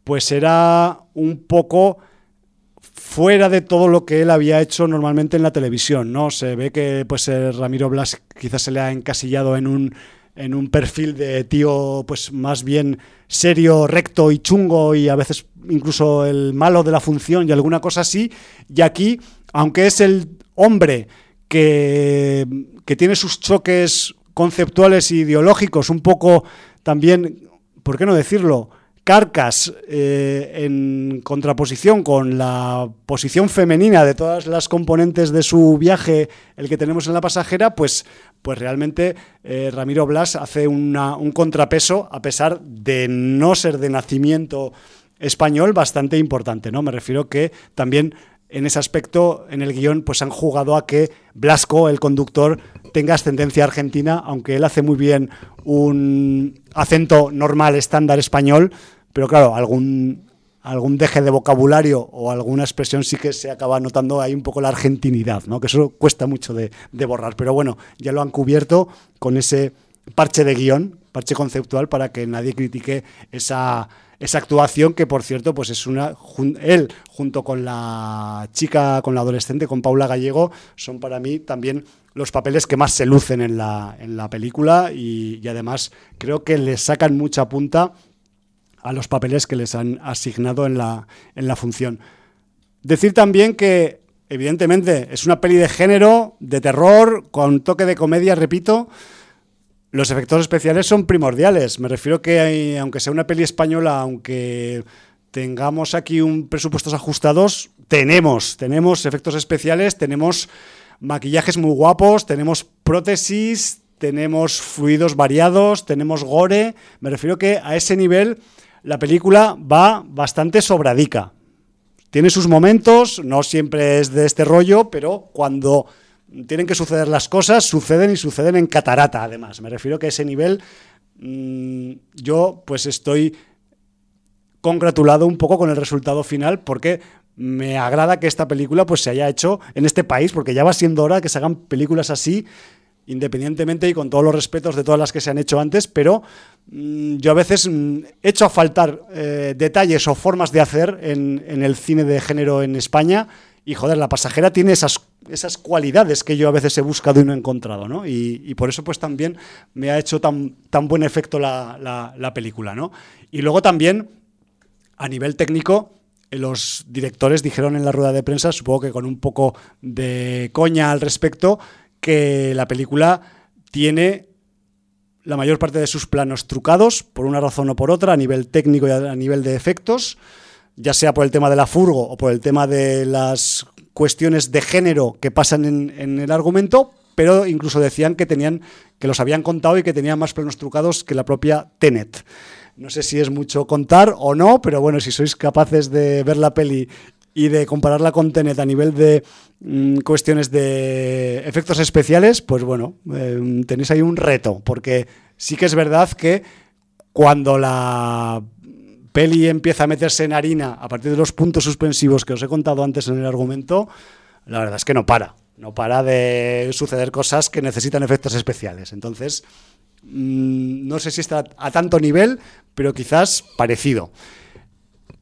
pues era un poco fuera de todo lo que él había hecho normalmente en la televisión, ¿no? Se ve que pues eh, Ramiro Blas quizás se le ha encasillado en un en un perfil de tío pues más bien serio, recto y chungo y a veces incluso el malo de la función y alguna cosa así, y aquí, aunque es el hombre que, que tiene sus choques conceptuales e ideológicos un poco también, ¿por qué no decirlo?, Carcas eh, en contraposición con la posición femenina de todas las componentes de su viaje, el que tenemos en la pasajera, pues, pues realmente eh, Ramiro Blas hace un contrapeso, a pesar de no ser de nacimiento español, bastante importante. ¿no? Me refiero que también en ese aspecto, en el guion, pues han jugado a que Blasco, el conductor, tenga ascendencia argentina, aunque él hace muy bien un acento normal, estándar español, pero claro, algún, algún deje de vocabulario o alguna expresión sí que se acaba notando ahí un poco la argentinidad, ¿no? que eso cuesta mucho de, borrar. Pero bueno, ya lo han cubierto con ese parche de guion, parche conceptual, para que nadie critique esa, esa actuación que, por cierto, pues es una... Él, junto con la chica, con la adolescente, con Paula Gallego, son para mí también los papeles que más se lucen en la, en la película y, y además creo que le sacan mucha punta a los papeles que les han asignado en la, en la función. Decir también que, evidentemente, es una peli de género, de terror, con toque de comedia, repito. Los efectos especiales son primordiales. Me refiero que, aunque sea una peli española, aunque tengamos aquí un presupuestos ajustados, tenemos, tenemos efectos especiales, tenemos maquillajes muy guapos, tenemos prótesis, tenemos fluidos variados, tenemos gore. Me refiero que a ese nivel la película va bastante sobradica. Tiene sus momentos, no siempre es de este rollo, pero cuando tienen que suceder las cosas, suceden y suceden en catarata, además. Me refiero que a ese nivel mm, yo pues estoy congratulado un poco con el resultado final porque me agrada que esta película pues se haya hecho en este país, porque ya va siendo hora que se hagan películas así independientemente y con todos los respetos de todas las que se han hecho antes, pero mm, yo a veces mm, echo a faltar eh, detalles o formas de hacer en, el cine de género en España y joder, la pasajera tiene esas, esas cualidades que yo a veces he buscado y no he encontrado, ¿no? Y, por eso pues también me ha hecho tan, tan buen efecto la, la película, ¿no? Y luego también, a nivel técnico, los directores dijeron en la rueda de prensa, supongo que con un poco de coña al respecto, que la película tiene la mayor parte de sus planos trucados, por una razón o por otra, a nivel técnico y a nivel de efectos, ya sea por el tema de la furgo o por el tema de las cuestiones de género que pasan en, el argumento, pero incluso decían que tenían que los habían contado y que tenían más planos trucados que la propia Tenet. No sé si es mucho contar o no, pero bueno, si sois capaces de ver la peli y de compararla con Tenet a nivel de mm, cuestiones de efectos especiales, pues bueno, eh, tenéis ahí un reto, porque sí que es verdad que cuando la peli empieza a meterse en harina a partir de los puntos suspensivos que os he contado antes en el argumento, la verdad es que no para. No para de suceder cosas que necesitan efectos especiales. Entonces, mm, no sé si está a tanto nivel, pero quizás parecido.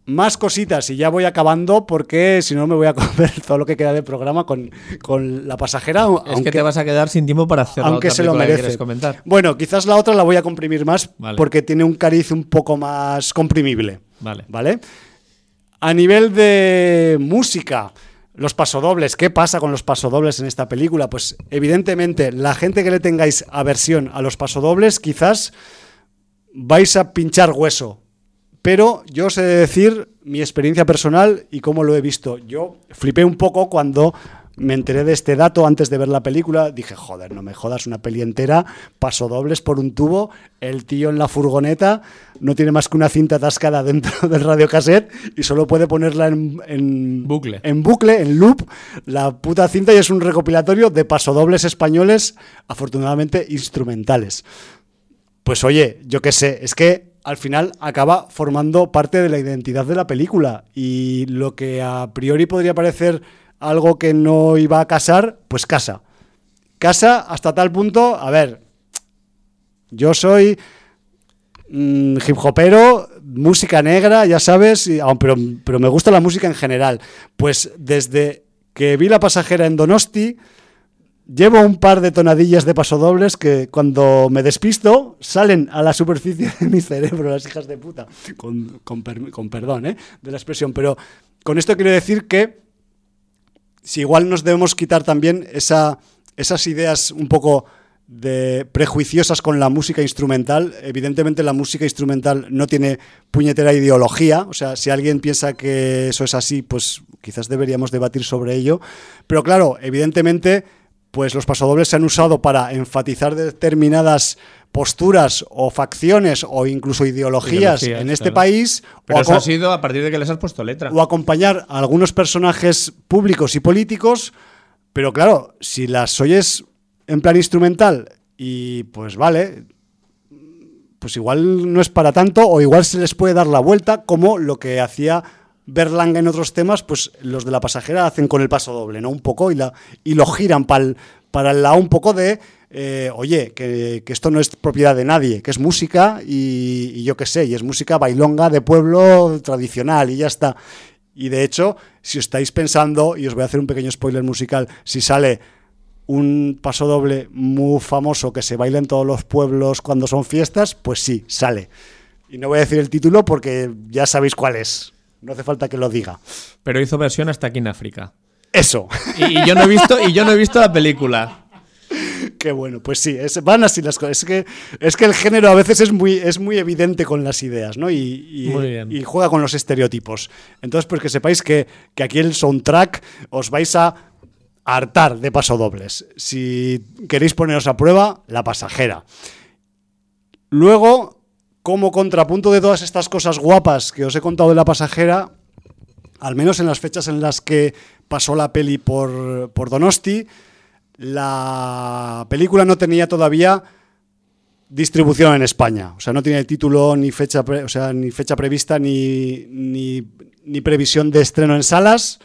Más cositas y ya voy acabando porque si no me voy a comer todo lo que queda del programa con, la pasajera. Es que te vas a quedar sin tiempo para hacer aunque se lo merece. comentar. Bueno, quizás la otra la voy a comprimir más porque tiene un cariz un poco más comprimible. Vale. ¿Vale? A nivel de música, Los pasodobles, ¿qué pasa con los pasodobles en esta película? Pues evidentemente la gente que le tengáis aversión a los pasodobles quizás vais a pinchar hueso. Pero yo sé decir mi experiencia personal y cómo lo he visto. Yo flipé un poco cuando me enteré de este dato antes de ver la película. Dije, joder, no me jodas una peli entera, paso dobles por un tubo, el tío en la furgoneta no tiene más que una cinta atascada dentro del radiocassette y solo puede ponerla en, bucle. En bucle, en loop, la puta cinta y es un recopilatorio de pasodobles españoles, afortunadamente instrumentales. Pues oye, yo qué sé, es que al final acaba formando parte de la identidad de la película y lo que a priori podría parecer algo que no iba a casar, pues casa. Casa hasta tal punto, a ver, yo soy mm, hip hopero, música negra, ya sabes, pero, pero me gusta la música en general. Pues desde que vi La pasajera en Donosti, llevo un par de tonadillas de pasodobles que cuando me despisto salen a la superficie de mi cerebro, las hijas de puta, con, con perdón ¿eh? de la expresión. Pero con esto quiero decir que si igual nos debemos quitar también esa, esas ideas un poco de prejuiciosas con la música instrumental. Evidentemente la música instrumental no tiene puñetera ideología, o sea, si alguien piensa que eso es así, pues quizás deberíamos debatir sobre ello. Pero claro, evidentemente, pues los pasodobles se han usado para enfatizar determinadas posturas o facciones o incluso ideologías, en este país. Pero eso ha sido a partir de que les has puesto letra. O acompañar a algunos personajes públicos y políticos. Pero claro, si las oyes en plan instrumental y pues vale, pues igual no es para tanto o igual se les puede dar la vuelta como lo que hacía Berlanga en otros temas, pues los de la pasajera hacen con el paso doble, ¿no? Un poco y, la, y lo giran para para el lado un poco de eh, oye, que, esto no es propiedad de nadie, que es música y, yo qué sé, y es música bailonga de pueblo tradicional y ya está. Y de hecho, si estáis pensando, y os voy a hacer un pequeño spoiler musical, si sale un paso doble muy famoso que se baila en todos los pueblos cuando son fiestas, pues sí, sale. Y no voy a decir el título porque ya sabéis cuál es. No hace falta que lo diga. Pero hizo versión hasta aquí en África. Eso. Y, yo no he visto, y yo no he visto la película. Qué bueno, pues sí, van así las cosas. Es que, es que el género a veces es muy, es muy evidente con las ideas, ¿no? Y, y, juega con los estereotipos. Entonces, pues que sepáis que, que aquí el soundtrack os vais a hartar de pasodobles. Si queréis poneros a prueba, la pasajera. Luego, como contrapunto de todas estas cosas guapas que os he contado de la pasajera, al menos en las fechas en las que pasó la peli por, por Donosti, la película no tenía todavía distribución en España. O sea, no tenía título ni fecha, o sea, ni fecha prevista ni, ni, previsión de estreno en salas,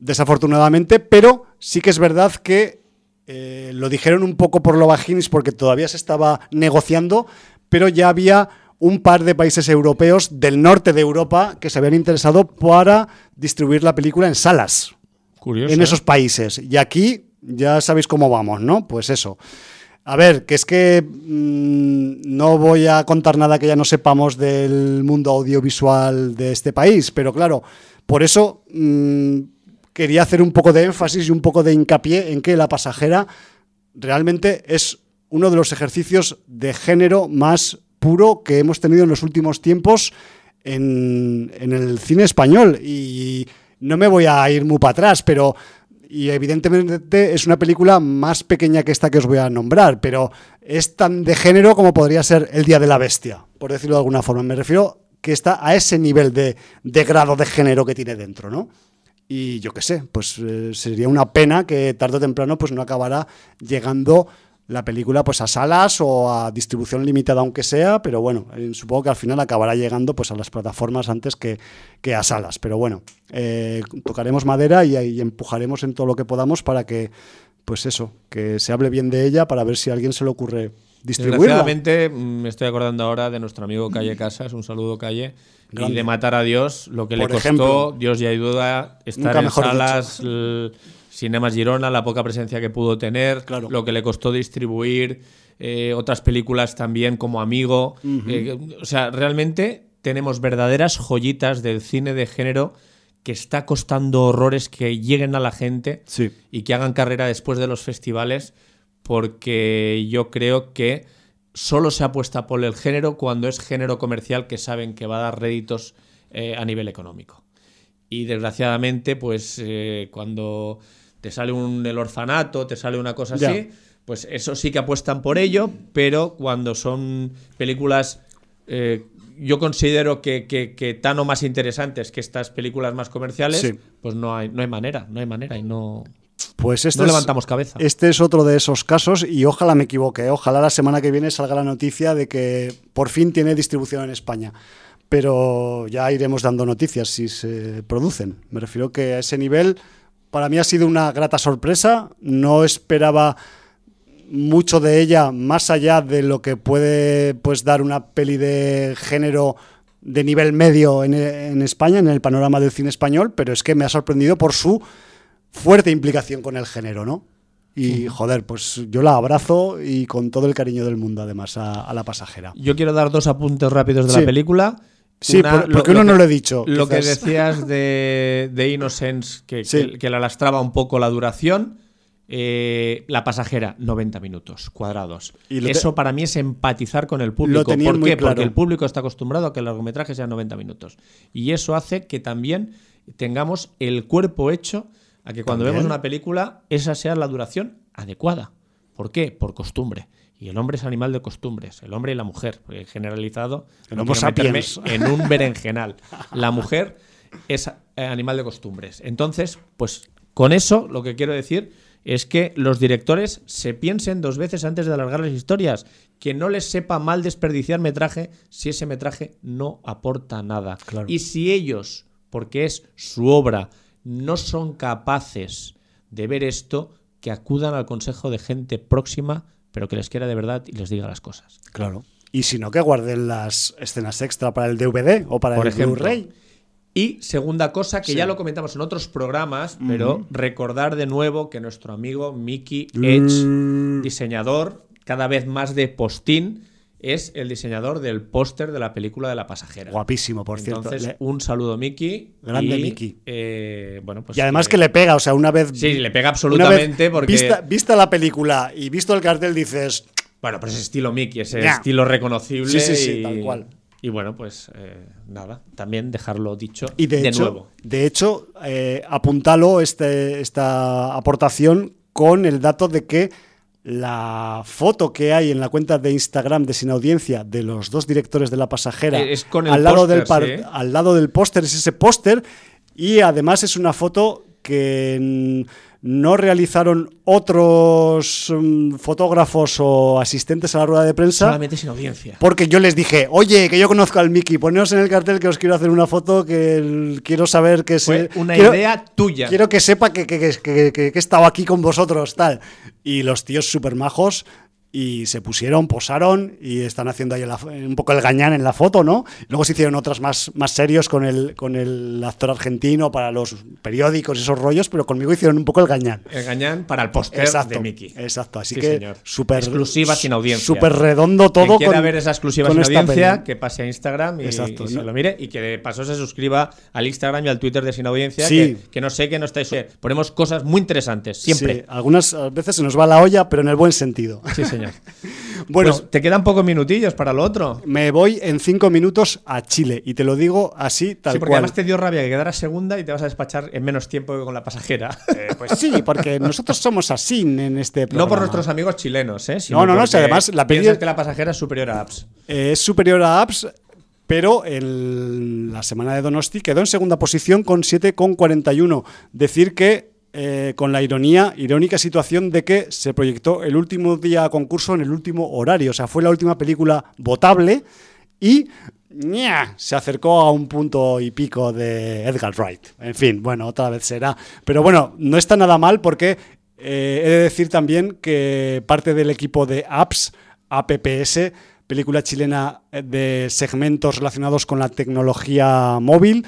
desafortunadamente, pero sí que es verdad que eh, lo dijeron un poco por lo vaginis porque todavía se estaba negociando, pero ya había un par de países europeos del norte de Europa que se habían interesado para distribuir la película en salas. Curioso, en esos ¿eh? países. Y aquí ya sabéis cómo vamos, ¿no? Pues eso. A ver, que es que mm, no voy a contar nada que ya no sepamos del mundo audiovisual de este país, pero claro, por eso mm, quería hacer un poco de énfasis y un poco de hincapié en que La Pasajera realmente es uno de los ejercicios de género más puro que hemos tenido en los últimos tiempos en, el cine español. Y no me voy a ir muy para atrás, pero y evidentemente es una película más pequeña que esta que os voy a nombrar, pero es tan de género como podría ser El Día de la Bestia, por decirlo de alguna forma. Me refiero que está a ese nivel de, grado de género que tiene dentro, ¿no? Y yo qué sé, pues eh, sería una pena que tarde o temprano pues no acabara llegando la película pues a salas o a distribución limitada aunque sea, pero bueno, eh, supongo que al final acabará llegando pues a las plataformas antes que, que a salas. Pero bueno, eh, tocaremos madera y, y, empujaremos en todo lo que podamos para que, pues eso, que se hable bien de ella para ver si a alguien se le ocurre distribuirla. Desgraciadamente me estoy acordando ahora de nuestro amigo Calle Casas, un saludo Calle, y de matar a Dios, lo que le costó, Dios ya ayuda, estar en salas... Cinemas Girona, la poca presencia que pudo tener, lo que le costó distribuir, eh, otras películas también como Amigo. Eh, o sea, realmente tenemos verdaderas joyitas del cine de género que está costando horrores que lleguen a la gente Sí. y que hagan carrera después de los festivales, porque yo creo que solo se apuesta por el género cuando es género comercial que saben que va a dar réditos eh, a nivel económico. Y desgraciadamente, pues eh, cuando te sale un el orfanato, te sale una cosa Ya. así, pues eso sí que apuestan por ello, pero cuando son películas, eh, yo considero que, que, que tan o más interesantes que estas películas más comerciales, Sí. pues no hay, no hay manera, no hay manera y no, Pues este no es- levantamos cabeza. Este es otro de esos casos y ojalá me equivoque. Ojalá la semana que viene salga la noticia de que por fin tiene distribución en España. Pero ya iremos dando noticias si se producen. Me refiero que a ese nivel para mí ha sido una grata sorpresa. No esperaba mucho de ella más allá de lo que puede pues dar una peli de género de nivel medio en, en España, en el panorama del cine español, pero es que me ha sorprendido por su fuerte implicación con el género, ¿no? Y joder, pues yo la abrazo y con todo el cariño del mundo, además, a, a la pasajera. Yo quiero dar dos apuntes rápidos de Sí. la película. Sí, por- porque uno no lo he dicho, Lo que decías de, de Innocence, que, Sí. que, que la lastraba un poco la duración. eh, la pasajera, 90 minutos cuadrados. Y te- Eso para mí es empatizar con el público. ¿Por muy qué? claro. Porque el público está acostumbrado a que el largometraje sea 90 minutos. Y eso hace que también tengamos el cuerpo hecho a que cuando También. vemos una película, esa sea la duración adecuada. ¿Por qué? Por costumbre. Y el hombre es animal de costumbres, el hombre y la mujer, porque generalizado. El no Homo quiero meterme sapiens. En un berenjenal. La mujer es eh, animal de costumbres. Entonces, pues con eso lo que quiero decir es que los directores se piensen dos veces antes de alargar las historias, que no les sepa mal desperdiciar metraje si ese metraje no aporta nada. Claro. Y si ellos, porque es su obra, no son capaces de ver esto, que acudan al consejo de gente próxima, pero que les quiera de verdad y les diga las cosas. Claro. Y si no, que guarden las escenas extra para el DVD o para Por el. Blu-ray. Y segunda cosa, que Sí. ya lo comentamos en otros programas, pero recordar de nuevo que nuestro amigo Mickey Edge, Mm. diseñador cada vez más de postín, es el diseñador del póster de la película de la pasajera. Guapísimo, por cierto. Entonces, un saludo Mickey. Grande Mickey. eh, bueno, pues, y además eh, que le pega, o sea, una vez. Sí, le pega absolutamente porque... Vista, vista la película y visto el cartel, dices. Bueno, pues es estilo Mickey, ese Ya. estilo reconocible. Sí, sí, sí, y, tal cual. Y bueno, pues eh, nada, también dejarlo dicho Y de, hecho, nuevo. de hecho eh, apuntalo este, esta aportación con el dato de que la foto que hay en la cuenta de Instagram de Sin Audiencia de los dos directores de La Pasajera Eh, es con el al, lado póster, del par- ¿eh? al lado del póster es ese póster y además es una foto que no realizaron otros mm, fotógrafos o asistentes a la rueda de prensa. Solamente sin audiencia. Porque yo les dije, oye, que yo conozco al Mickey, poneos en el cartel que os quiero hacer una foto, que el- quiero saber que Fue se. una quiero- idea tuya. Quiero que sepa que, que, que, que- que he estado aquí con vosotros, tal. Y los tíos súper majos. Y se pusieron, posaron y están haciendo ahí la- un poco el gañán en la foto, ¿no? Luego se hicieron otras más, más serios con el, con el actor argentino para los periódicos y esos rollos, pero conmigo hicieron un poco el gañán. El gañán para el póster de Mickey. exacto. Así Sí, que súper Exclusiva sin audiencia. Súper redondo todo. Quien quiera con- ver esa exclusiva sin audiencia, peli. que pase a Instagram y, Exacto, y se ¿no? lo mire. Y que de paso se suscriba al Instagram y al Twitter de Sin Audiencia, Sí. que, que no sé que no estáis. Ponemos cosas muy interesantes, Sí, siempre. algunas veces se nos va la olla, pero en el buen sentido. Sí, señor. Bueno, Pues te quedan pocos minutillos para lo otro. me voy en cinco minutos a Chile y te lo digo así, tal sí, porque cual. además te dio rabia que quedara segunda y te vas a despachar en menos tiempo que con la pasajera. Eh, pues sí, porque nosotros somos así en este programa. no por nuestros amigos chilenos, ¿eh? No, no, no, si además la piensas que la pasajera es superior a Apps. Eh, es superior a Apps, pero en la semana de Donosti quedó en segunda posición con 7,41. Decir que eh, con la ironía, irónica situación de que se proyectó el último día concurso en el último horario. O sea, fue la última película votable y se acercó a un punto y pico de Edgar Wright. En fin, bueno, otra vez será. Pero bueno, no está nada mal porque eh, he de decir también que parte del equipo de Apps, APPS, película chilena de segmentos relacionados con la tecnología móvil,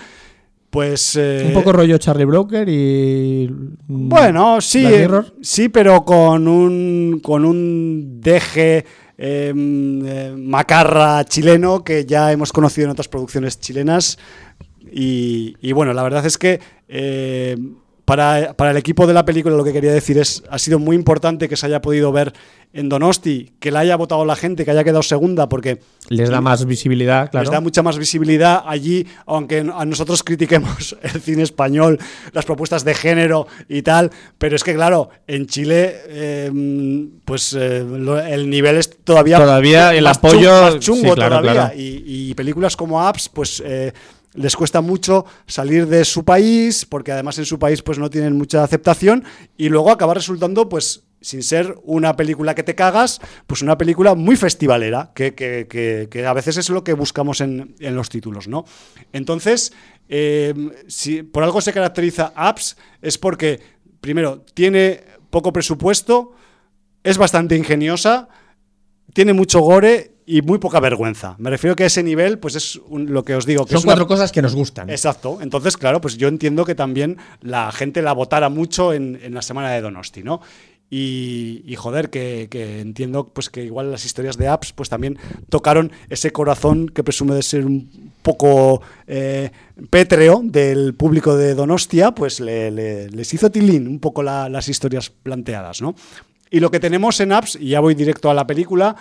pues... eh, Un poco rollo Charlie Broker y. mm, bueno, sí, eh, sí, pero con un, con un deje eh, mm, eh, macarra chileno que ya hemos conocido en otras producciones chilenas. Y, bueno, la verdad es que eh, para, el equipo de la película lo que quería decir es, ha sido muy importante que se haya podido ver en Donosti, que la haya votado la gente, que haya quedado segunda, porque... Les da más visibilidad, claro. Les da mucha más visibilidad allí, aunque a nosotros critiquemos el cine español, las propuestas de género y tal, pero es que claro, en Chile em, pues eh, el nivel es todavía... Todavía el apoyo... Chungo, todavía. Y, películas como Apps, pues... Eh, les cuesta mucho salir de su país, porque además en su país pues no tienen mucha aceptación, y luego acaba resultando pues sin ser una película que te cagas, pues una película muy festivalera, que, a veces es lo que buscamos en, los títulos, ¿no? Entonces, eh, si por algo se caracteriza Apps, es porque, primero, tiene poco presupuesto, es bastante ingeniosa, tiene mucho gore y muy poca vergüenza. Me refiero que a ese nivel, pues es lo que os digo. Que Son cuatro cosas que nos gustan. Exacto. Entonces, claro, pues yo entiendo que también la gente la votara mucho en, la semana de Donosti, ¿no? Y, joder, que, entiendo pues que igual las historias de apps pues también tocaron ese corazón que presume de ser un poco eh, pétreo del público de Donostia, pues les hizo tilín un poco las historias planteadas, ¿no? Y lo que tenemos en apps, y ya voy directo a la película,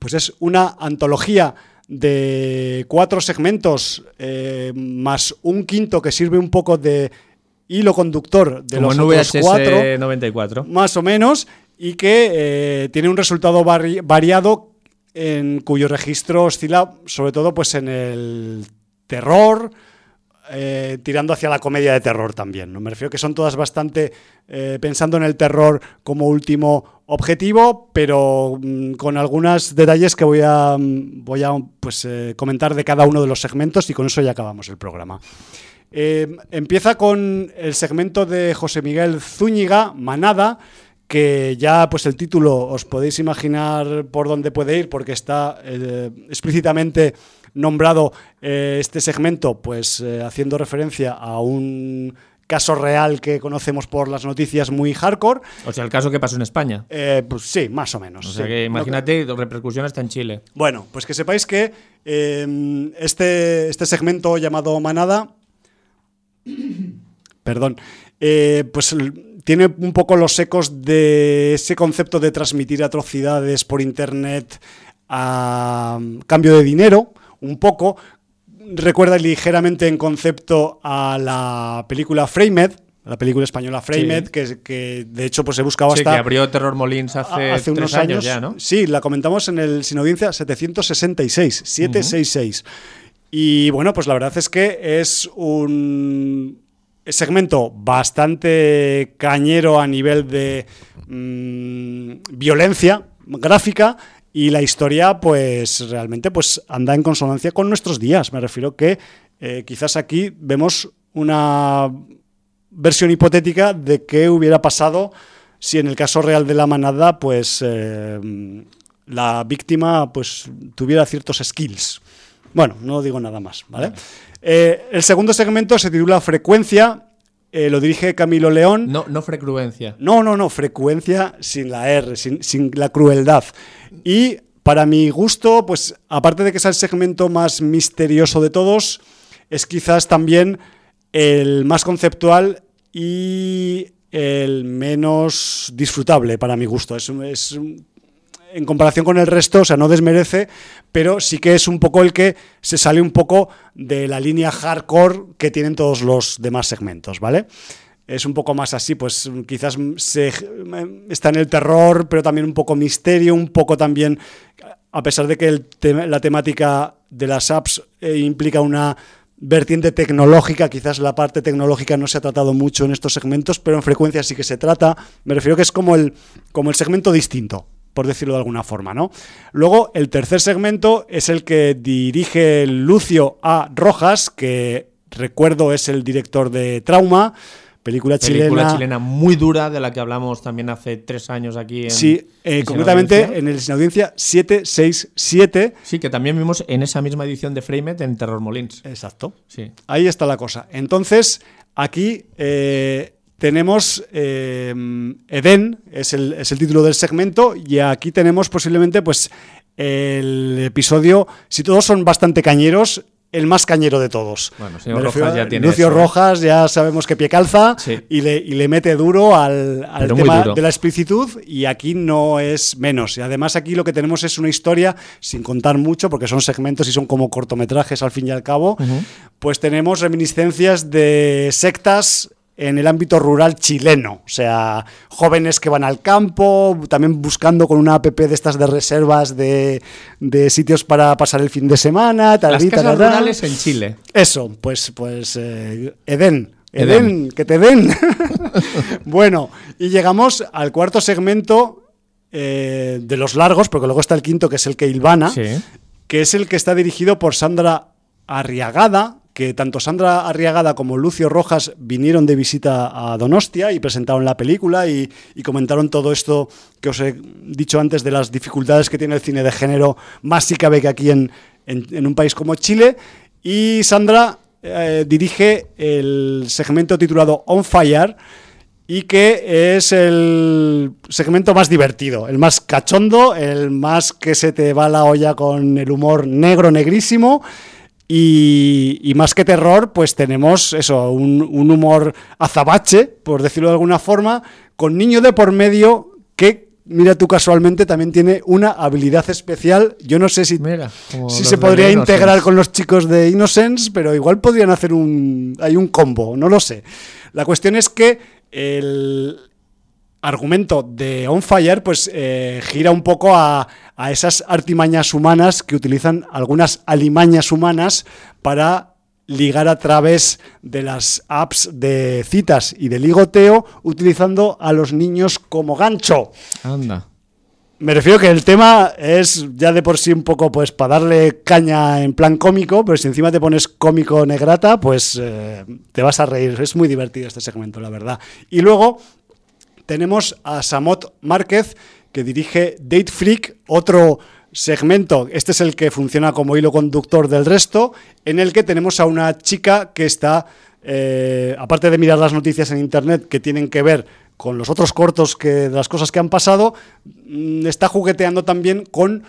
pues es una antología de cuatro segmentos eh, más un quinto que sirve un poco de hilo conductor de los otros cuatro, 94. más o menos, y que eh, tiene un resultado variado en cuyo registro oscila sobre todo pues en el terror, eh, tirando hacia la comedia de terror también. ¿no? Me refiero que son todas bastante eh, pensando en el terror como último objetivo, pero mm, con algunos detalles que voy a, mm, voy a pues, eh, comentar de cada uno de los segmentos y con eso ya acabamos el programa. empieza con el segmento de José Miguel Zúñiga, Manada, que ya pues el título os podéis imaginar por dónde puede ir porque está explícitamente nombrado eh, este segmento, pues eh, haciendo referencia a un caso real que conocemos por las noticias muy hardcore. O sea, el caso que pasó en España. Eh, pues sí, más o menos. O sea que imagínate, la repercusión está en Chile. Bueno, pues que sepáis que em, este, este segmento llamado Manada, perdón, pues tiene un poco los ecos de ese concepto de transmitir atrocidades por internet a cambio de dinero un poco. Recuerda ligeramente en concepto a la película Framed, la película española Framed, que, que, de hecho pues he buscado hasta... Sí, que abrió Terror Molins hace, unos años, ya, ¿no? Sí, la comentamos en el Sin Audiencia 766, 766. Y bueno, pues la verdad es que es un segmento bastante cañero a nivel de mm, violencia gráfica y la historia, pues realmente pues, anda en consonancia con nuestros días. Me refiero que eh, quizás aquí vemos una versión hipotética de qué hubiera pasado si en el caso real de la manada, pues eh, la víctima pues, tuviera ciertos skills. Bueno, no digo nada más, ¿vale? Eh, el segundo segmento se titula Frecuencia lo dirige Camilo León. No, no frecuencia. No, no, no, frecuencia sin la R, sin, sin, la crueldad. Y para mi gusto, pues aparte de que es el segmento más misterioso de todos, es quizás también el más conceptual y el menos disfrutable para mi gusto. Es, es, en comparación con el resto, o sea, no desmerece, pero sí que es un poco el que se sale un poco de la línea hardcore que tienen todos los demás segmentos, ¿vale? es un poco más así, pues quizás está en el terror, pero también un poco misterio, un poco también, a pesar de que la temática de las apps eh, implica una vertiente tecnológica, quizás la parte tecnológica no se ha tratado mucho en estos segmentos, pero en frecuencia sí que se trata. Me refiero que es como el, como el segmento distinto, por decirlo de alguna forma, ¿no? Luego, el tercer segmento es el que dirige Lucio A. Rojas, que recuerdo es el director de Trauma, Película, Película chilena. muy dura, de la que hablamos también hace tres años aquí. En, sí, eh, concretamente en el Sin Audiencia 767. Sí, que también vimos en esa misma edición de Framed en Terror Molins. Exacto. Sí. Ahí está la cosa. Entonces, aquí eh, tenemos eh, Eden, es el, es el título del segmento, y aquí tenemos posiblemente pues el episodio, si todos son bastante cañeros, el más cañero de todos. Bueno, señor Rojas ya tiene Lucio eso. Rojas ya sabemos que pie calza Sí. y, le, y le mete duro al, al tema duro. de la explicitud y aquí no es menos. Y además aquí lo que tenemos es una historia, sin contar mucho, porque son segmentos y son como cortometrajes al fin y al cabo, pues tenemos reminiscencias de sectas en el ámbito rural chileno, o sea, jóvenes que van al campo, también buscando con una app de estas de reservas de, de sitios para pasar el fin de semana, tal Las y casas rurales en Chile. Eso, pues, pues eh, Edén. Edén. Edén, que te den. bueno, y llegamos al cuarto segmento eh, de los largos, porque luego está el quinto, que es el que hilvana, Sí. que es el que está dirigido por Sandra Arriagada, que tanto Sandra Arriagada como Lucio Rojas vinieron de visita a Donostia y presentaron la película y, comentaron todo esto que os he dicho antes de las dificultades que tiene el cine de género, más si cabe que aquí en, en- en un país como Chile. Y Sandra eh, dirige el segmento titulado On Fire y que es el segmento más divertido, el más cachondo, el más que se te va la olla con el humor negro, negrísimo. Y, y más que terror, pues tenemos eso, un, un humor azabache, por decirlo de alguna forma, con niño de por medio que, mira tú casualmente, también tiene una habilidad especial. Yo no sé si, Mira, si se podría Innocence. integrar con los chicos de Innocence, pero igual podrían hacer un, hay un combo, no lo sé. La cuestión es que el argumento de On Fire pues eh, gira un poco a, a esas artimañas humanas que utilizan algunas alimañas humanas para ligar a través de las apps de citas y de ligoteo utilizando a los niños como gancho. Anda. Me refiero que el tema es ya de por sí un poco pues para darle caña en plan cómico, pero si encima te pones cómico negrata, pues eh, te vas a reír. Es muy divertido este segmento, la verdad. Y luego tenemos a Samot Márquez, que dirige Date Freak, otro segmento, este es el que funciona como hilo conductor del resto, en el que tenemos a una chica que está, eh, aparte de mirar las noticias en Internet que tienen que ver con los otros cortos que las cosas que han pasado, mm, está jugueteando también con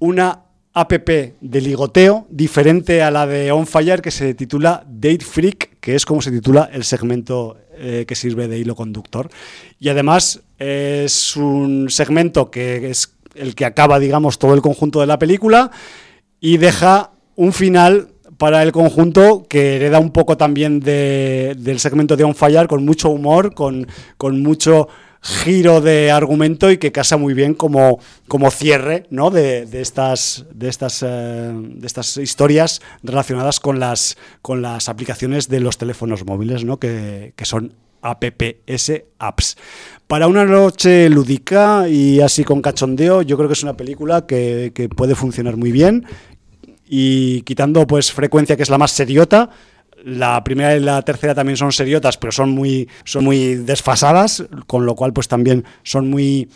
una app de ligoteo diferente a la de On Fire que se titula Date Freak, que es como se titula el segmento eh, que sirve de hilo conductor. Y además es un segmento que es el que acaba, digamos, todo el conjunto de la película y deja un final para el conjunto que hereda un poco también de- del segmento de On Fire, con mucho humor, con, con mucho giro de argumento y que casa muy bien como, como cierre ¿no? de, de estas, de, estas, eh, de estas historias relacionadas con las, con las aplicaciones de los teléfonos móviles, ¿no? que, que son APPS apps. Para una noche lúdica y así con cachondeo, yo creo que es una película que, que puede funcionar muy bien y quitando pues frecuencia que es la más seriota la primera y la tercera también son seriotas pero son muy son muy desfasadas con lo cual pues también son muy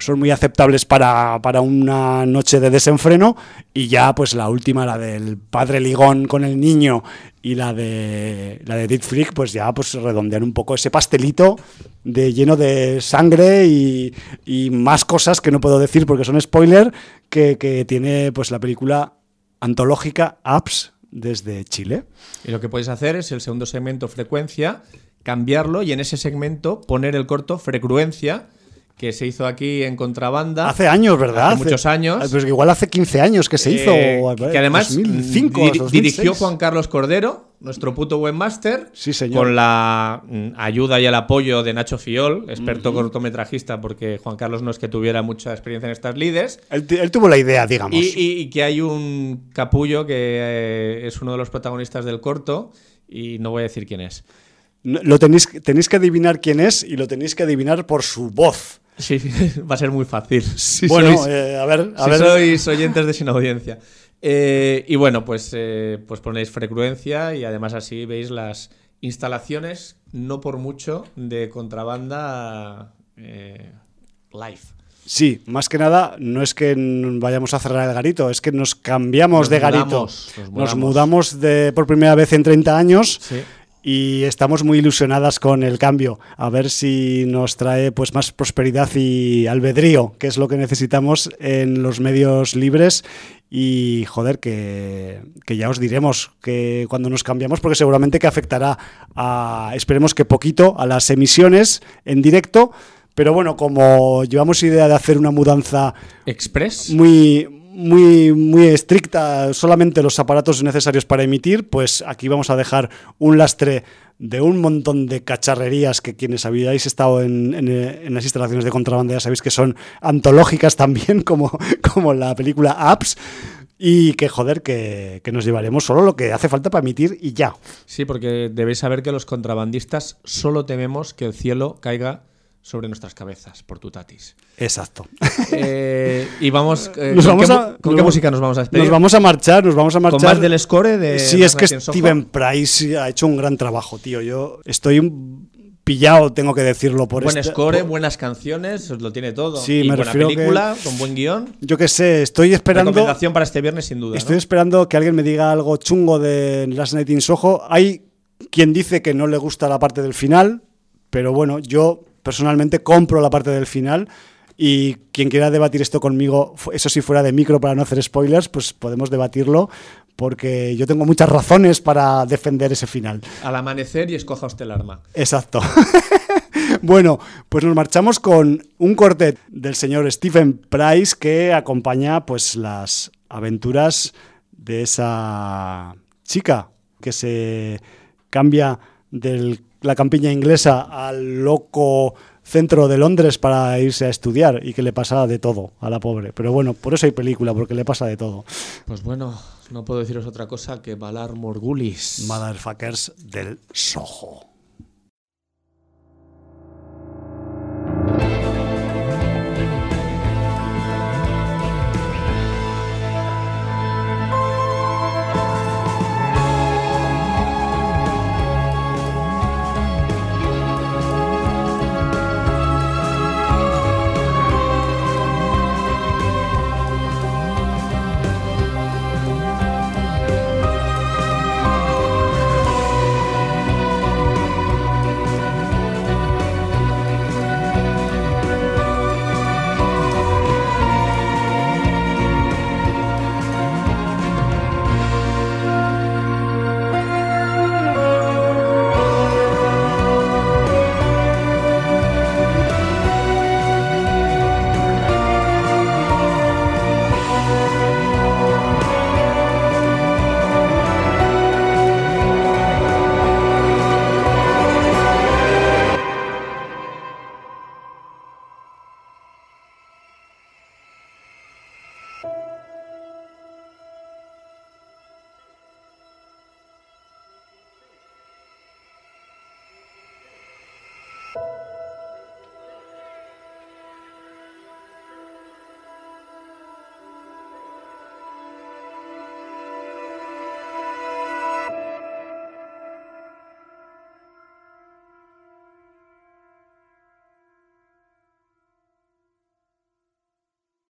son muy aceptables para, para una noche de desenfreno. Y ya pues la última la del padre ligón con el niño y la de la de Dead Freak pues ya pues redondean un poco ese pastelito de lleno de sangre y, y más cosas que no puedo decir porque son spoiler que, que tiene pues la película antológica Apps desde Chile. Y lo que podéis hacer es el segundo segmento frecuencia, cambiarlo y en ese segmento poner el corto frecuencia que se hizo aquí en contrabanda. Hace años, ¿verdad? Hace muchos años. Pues igual hace 15 años que se hizo. Eh, que además 2005, diri- 2006. dirigió Juan Carlos Cordero, nuestro puto webmaster, Sí, señor. con la mm, ayuda y el apoyo de Nacho Fiol, experto cortometrajista, porque Juan Carlos no es que tuviera mucha experiencia en estas lides. Él, él tuvo la idea, digamos. Y, y- y que hay un capullo que eh, es uno de los protagonistas del corto y no voy a decir quién es. No- Lo tenéis, tenéis que adivinar quién es y lo tenéis que adivinar por su voz. Sí, va a ser muy fácil. Bueno, sois- eh, a ver, a si ver. sois oyentes de sin audiencia. Eh, y bueno, pues, eh, pues ponéis frecuencia y además así veis las instalaciones, no por mucho, de contrabanda eh, live. Sí, más que nada, no es que vayamos a cerrar el garito, es que nos cambiamos Nos de garito. mudamos, nos mudamos de, por primera vez en 30 años Sí. Y estamos muy ilusionadas con el cambio, a ver si nos trae pues más prosperidad y albedrío, que es lo que necesitamos en los medios libres. Y joder, que, que, ya os diremos que cuando nos cambiamos, porque seguramente que afectará a, esperemos que poquito, a las emisiones en directo, pero bueno, como llevamos idea de hacer una mudanza express. muy muy, muy estricta, solamente los aparatos necesarios para emitir, pues aquí vamos a dejar un lastre de un montón de cacharrerías que quienes habíais estado en, en, las instalaciones de contrabanda ya sabéis que son antológicas también, como, como la película Apps. Y que joder, que, que, nos llevaremos solo lo que hace falta para emitir y ya. Sí, porque debéis saber que los contrabandistas solo tememos que el cielo caiga sobre nuestras cabezas por tu tatis. Exacto. Eh, y vamos, eh, ¿con, qué, música nos vamos a despedir? Nos vamos a marchar, nos vamos a marchar. ¿Con más del score de Sí, es que Steven Price ha hecho un gran trabajo, tío. Yo estoy pillado, tengo que decirlo por Buen este, score, buenas canciones, lo tiene todo. Sí, y me buena refiero película, con buen guion. Yo qué sé, estoy esperando. Recomendación para este viernes, sin duda. Estoy ¿no? esperando que alguien me diga algo chungo de Last Night in Soho. Hay quien dice que no le gusta la parte del final, pero bueno, yo personalmente compro la parte del final. Y quien quiera debatir esto conmigo, eso sí fuera de micro para no hacer spoilers, pues podemos debatirlo, porque yo tengo muchas razones para defender ese final. Al amanecer y escoja usted el arma. Exacto. bueno, pues nos marchamos con un corte del señor Stephen Price que acompaña pues las aventuras de esa chica que se cambia de la campiña inglesa al loco centro de Londres para irse a estudiar y que le pasa de todo a la pobre. Pero bueno, por eso hay película, porque le pasa de todo. Pues bueno, no puedo deciros otra cosa que Valar Morgulis. Motherfuckers del Soho.